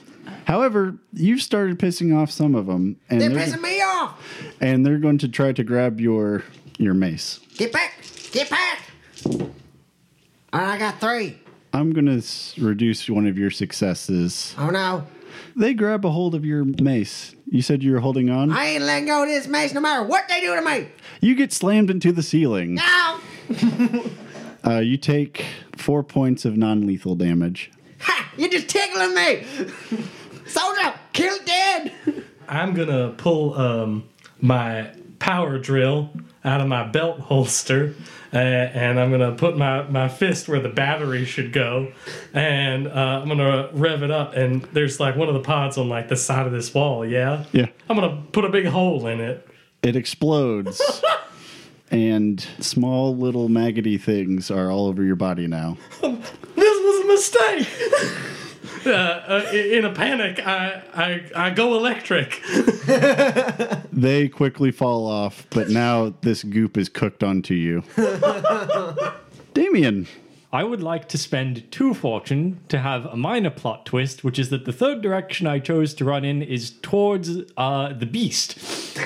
However, you've started pissing off some of them, and They're pissing me off. and they're going to try to grab your your mace. Get back. Get back. All right, I got three. I'm going to s- reduce one of your successes. Oh no, They grab a hold of your mace. You said you were holding on. I ain't letting go of this mace no matter what they do to me. You get slammed into the ceiling. Ow! Uh, you take four points of non-lethal damage. Ha! You're just tickling me. Soldier, kill dead. I'm gonna pull um, my power drill out of my belt holster, uh, and I'm gonna put my, my fist where the battery should go, and uh, I'm gonna rev it up. And there's like one of the pods on like the side of this wall. Yeah, Yeah. I'm gonna put a big hole in it. It explodes. and small little maggoty things are all over your body now. This was a mistake. uh, uh, in a panic, I, I I go electric. They quickly fall off, but now this goop is cooked onto you. Damien, I would like to spend two fortune to have a minor plot twist, which is that the third direction I chose to run in is towards uh, the beast.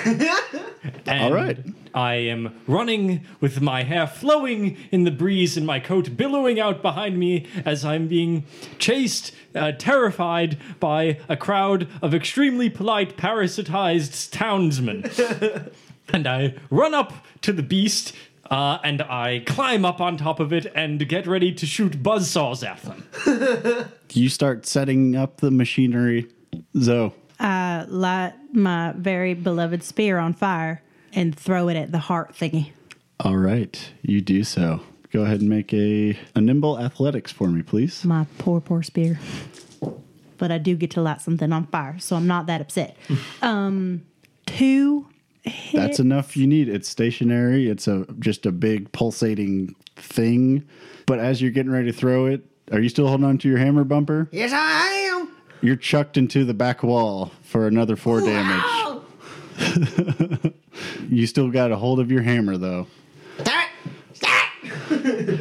And All right. I am running with my hair flowing in the breeze and my coat billowing out behind me as I'm being chased, uh, terrified by a crowd of extremely polite, parasitized townsmen. and I run up to the beast. Uh, and I climb up on top of it and get ready to shoot buzzsaws at them. you start setting up the machinery. Zoe, I light my very beloved spear on fire and throw it at the heart thingy. all right, you do so. Go ahead and make a, a nimble athletics for me, please. My poor, poor spear. But I do get to light something on fire, so I'm not that upset. um, two. That's enough you need. It's stationary. It's a just a big pulsating thing. But as you're getting ready to throw it, are you still holding on to your hammer bumper? Yes, I am. You're chucked into the back wall for another four damage. You still got a hold of your hammer though. Stop! Stop!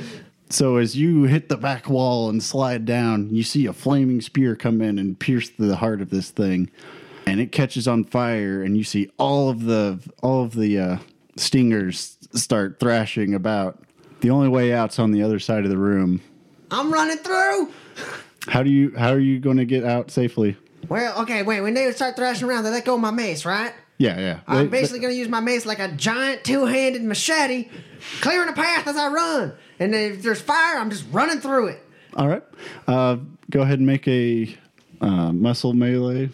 So as you hit the back wall and slide down, you see a flaming spear come in and pierce the heart of this thing, and it catches on fire. And you see all of the all of the uh, stingers start thrashing about. The only way out's on the other side of the room. I'm running through. How do you how are you going to get out safely? Well, okay, wait. When they start thrashing around, they let go of my mace, right? Yeah, yeah. I'm They- basically going to use my mace like a giant two-handed machete, clearing a path as I run. And if there's fire, I'm just running through it. All right. Uh, go ahead and make a uh, muscle melee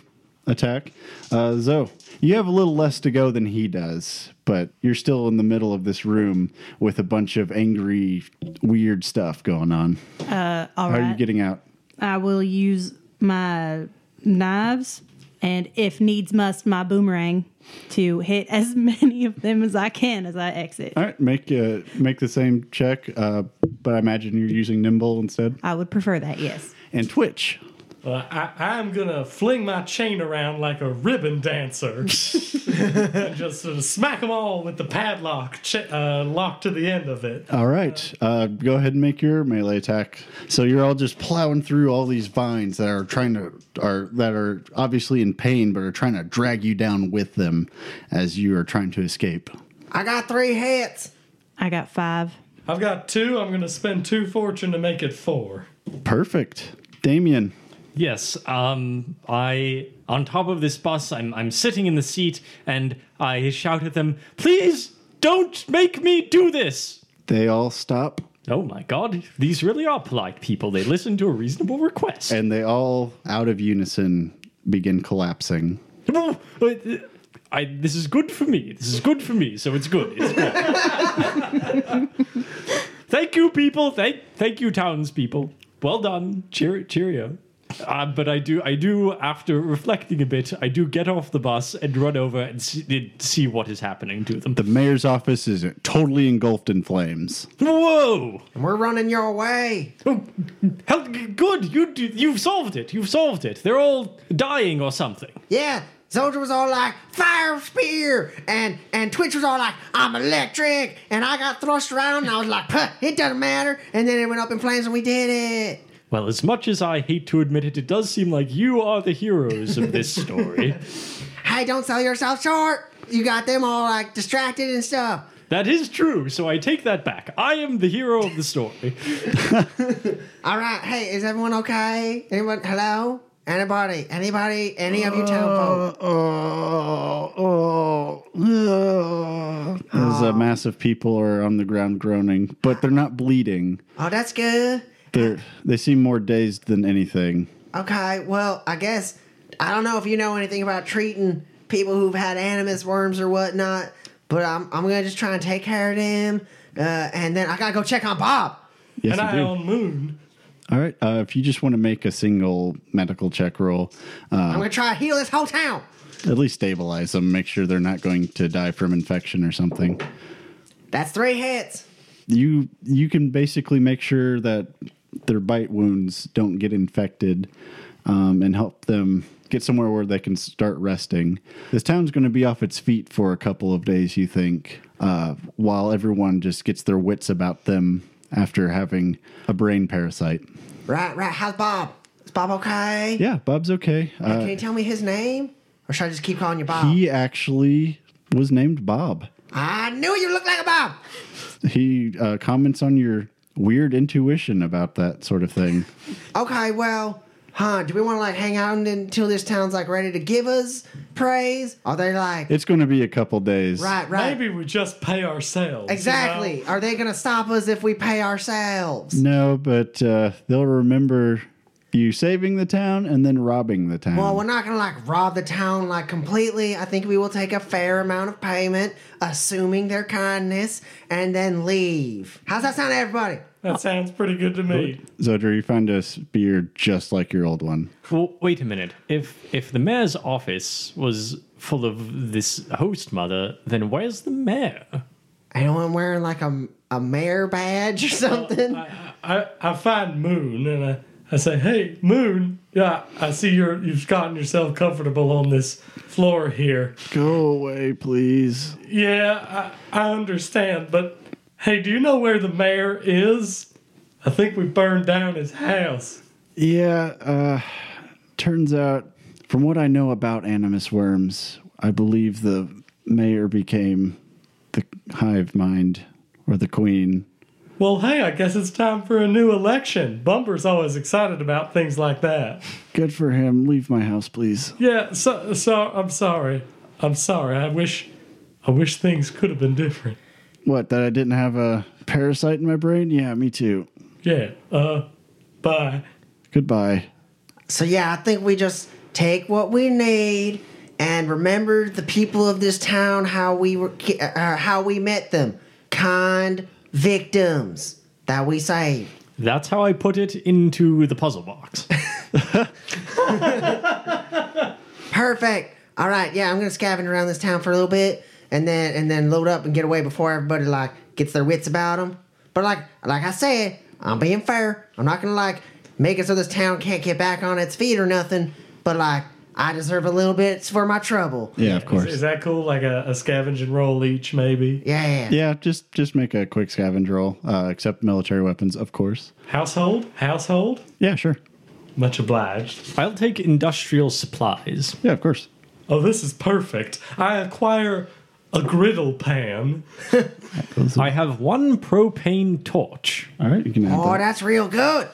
attack. Uh, Zoe, you have a little less to go than he does, but you're still in the middle of this room with a bunch of angry, weird stuff going on. All How are you getting out? I will use my knives and if needs must, my boomerang to hit as many of them as I can as I exit. All right, make uh, make the same check, uh, but I imagine you're using nimble instead. I would prefer that, yes. And twitch. Uh, I, I'm gonna fling my chain around like a ribbon dancer, and just sort of smack them all with the padlock ch- uh, locked to the end of it. All right, uh, go ahead and make your melee attack. So you're all just plowing through all these vines that are trying to are that are obviously in pain, but are trying to drag you down with them as you are trying to escape. I got three hits. I got five. I've got two. I'm gonna spend two fortune to make it four. Perfect, Damien. Yes, um, I on top of this bus, I'm I'm sitting in the seat, and I shout at them, "Please don't make me do this!" They all stop Oh my God, these really are polite people. They listen to a reasonable request. and they all, out of unison, begin collapsing. I, this is good for me. This is good for me, so it's good. It's good. thank you, people. Thank, thank you, townspeople. Well done. Cheer, cheerio. Uh, but I do, I do. After reflecting a bit, I do get off the bus and run over and see, see what is happening to them. The mayor's office is totally engulfed in flames. Whoa! And we're running your way. Oh, hell, good. You, you've solved it. You've solved it. They're all dying or something. Yeah. Soldier was all like, fire spear. And and Twitch was all like, I'm electric. And I got thrust around and I was like, it doesn't matter. And then it went up in flames and we did it. Well, as much as I hate to admit it, it does seem like you are the heroes of this story. Hey, don't sell yourself short. You got them all like distracted and stuff. that is true, so I take that back. I am the hero of the story. All right. Hey, is everyone okay? Anyone? Hello? Anybody? Anybody? Any of you town folk? As a mass of people are on the ground groaning, but they're not bleeding. Oh, that's good. They're they seem more dazed than anything. Okay, well, I guess I don't know if you know anything about treating people who've had animus worms or whatnot, but I'm I'm gonna just try and take care of them, uh, and then I gotta go check on Bob. Yes, and you I do. on Moon. All right. Uh, if you just want to make a single medical check roll, I'm uh, gonna try to heal this whole town. at least stabilize them, make sure they're not going to die from infection or something. That's three hits. You you can basically make sure that their bite wounds don't get infected, um, and help them get somewhere where they can start resting. This town's going to be off its feet for a couple of days, you think, uh, while everyone just gets their wits about them after having a brain parasite. Right, right. How's Bob? Is Bob okay? Yeah, Bob's okay. Can Uh, you tell me his name, or should I just keep calling you Bob? he actually was named Bob. I knew you looked like a Bob. He uh, comments on your weird intuition about that sort of thing. Okay, well, huh? Do we want to like hang out until this town's like ready to give us praise? Are they like It's going to be a couple days. right, right? Maybe we just pay ourselves. you Exactly. know? Are they gonna stop us if we pay ourselves? No, but uh, they'll remember you saving the town and then robbing the town. Well, we're not gonna like rob the town like completely. I think we will take a fair amount of payment, assuming their kindness, and then leave. How's that sound, to everybody? That sounds pretty good to me. Zodra, you find a spear just like your old one. Well, wait a minute. If if the mayor's office was full of this host mother, then where's the mayor? Anyone wearing like a a mayor badge or something? I, I find Moon and I, I say, "Hey, Moon, yeah, I see you're you've gotten yourself comfortable on this floor here. Go away, please. Yeah, I, I understand, but hey, do you know where the mayor is? I think we burned down his house. Yeah, uh, turns out, from what I know about animus worms, I believe the mayor became the hive mind or the queen. Well, hey, I guess it's time for a new election. Bumper's always excited about things like that. Good for him. Leave my house, please. Yeah, so so I'm sorry. I'm sorry. I wish I wish things could have been different. What, that I didn't have a parasite in my brain? Yeah, me too. Yeah. Uh bye. Goodbye. So yeah, I think we just take what we need and remember the people of this town how we were uh, how we met them, kind victims that we saved. That's how I put it into the puzzle box. Perfect. All right, yeah, I'm gonna scavenge around this town for a little bit, and then and then load up and get away before everybody like gets their wits about them. But like like I said, I'm being fair. I'm not gonna like make it so this town can't get back on its feet or nothing. But like I deserve a little bit for my trouble. Yeah, of course. Is, is that cool? Like a, a scavenge and roll each, maybe? Yeah. yeah, just just make a quick scavenge roll. Uh, accept military weapons, of course. Household? Household? Yeah, sure. Much obliged. I'll take industrial supplies. Yeah, of course. Oh, this is perfect. I acquire a griddle pan. I have one propane torch. All right, you can add Oh, that. that's real good.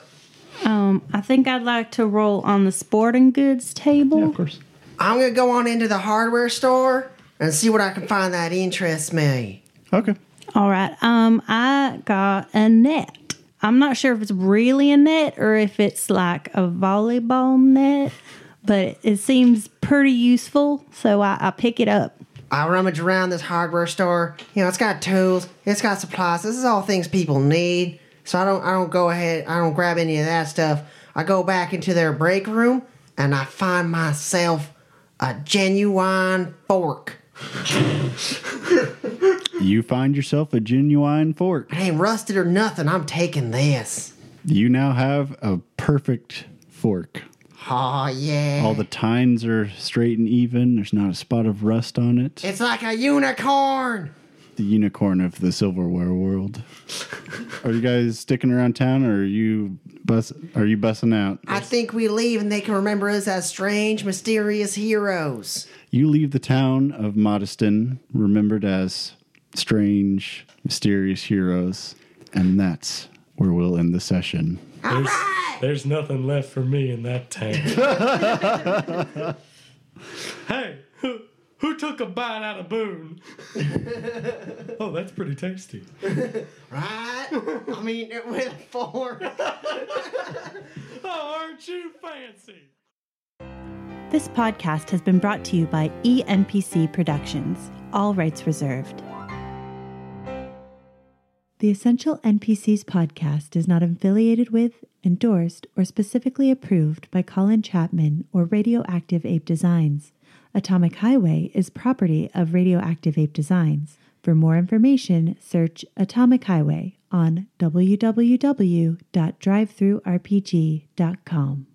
Um, I think I'd like to roll on the sporting goods table. Yeah, of course. I'm gonna go on into the hardware store and see what I can find that interests me. Okay. All right. Um, I got a net. I'm not sure if it's really a net or if it's like a volleyball net, but it seems pretty useful, so I, I pick it up. I rummage around this hardware store. You know, it's got tools, it's got supplies. This is all things people need. So I don't I don't go ahead, I don't grab any of that stuff. I go back into their break room and I find myself a genuine fork. You find yourself a genuine fork. It ain't rusted or nothing. I'm taking this. You now have a perfect fork. Oh yeah. All the tines are straight and even. There's not a spot of rust on it. it's like a unicorn. the unicorn of the silverware world. are you guys sticking around town, or are you bus? Are you bussing out? I think we leave and they can remember us as strange, mysterious heroes. You leave the town of Modeston, remembered as strange, mysterious heroes, and that's where we'll end the session. There's, there's nothing left for me in that tank. hey, who, who took a bite out of Boone? oh, that's pretty tasty. Right? I mean, it went for. Oh, aren't you fancy? This podcast has been brought to you by ENPC Productions, all rights reserved. The Essential NPCs podcast is not affiliated with, endorsed, or specifically approved by Colin Chapman or Radioactive Ape Designs. Atomic Highway is property of Radioactive Ape Designs. For more information, search Atomic Highway on www.drivethrurpg.com.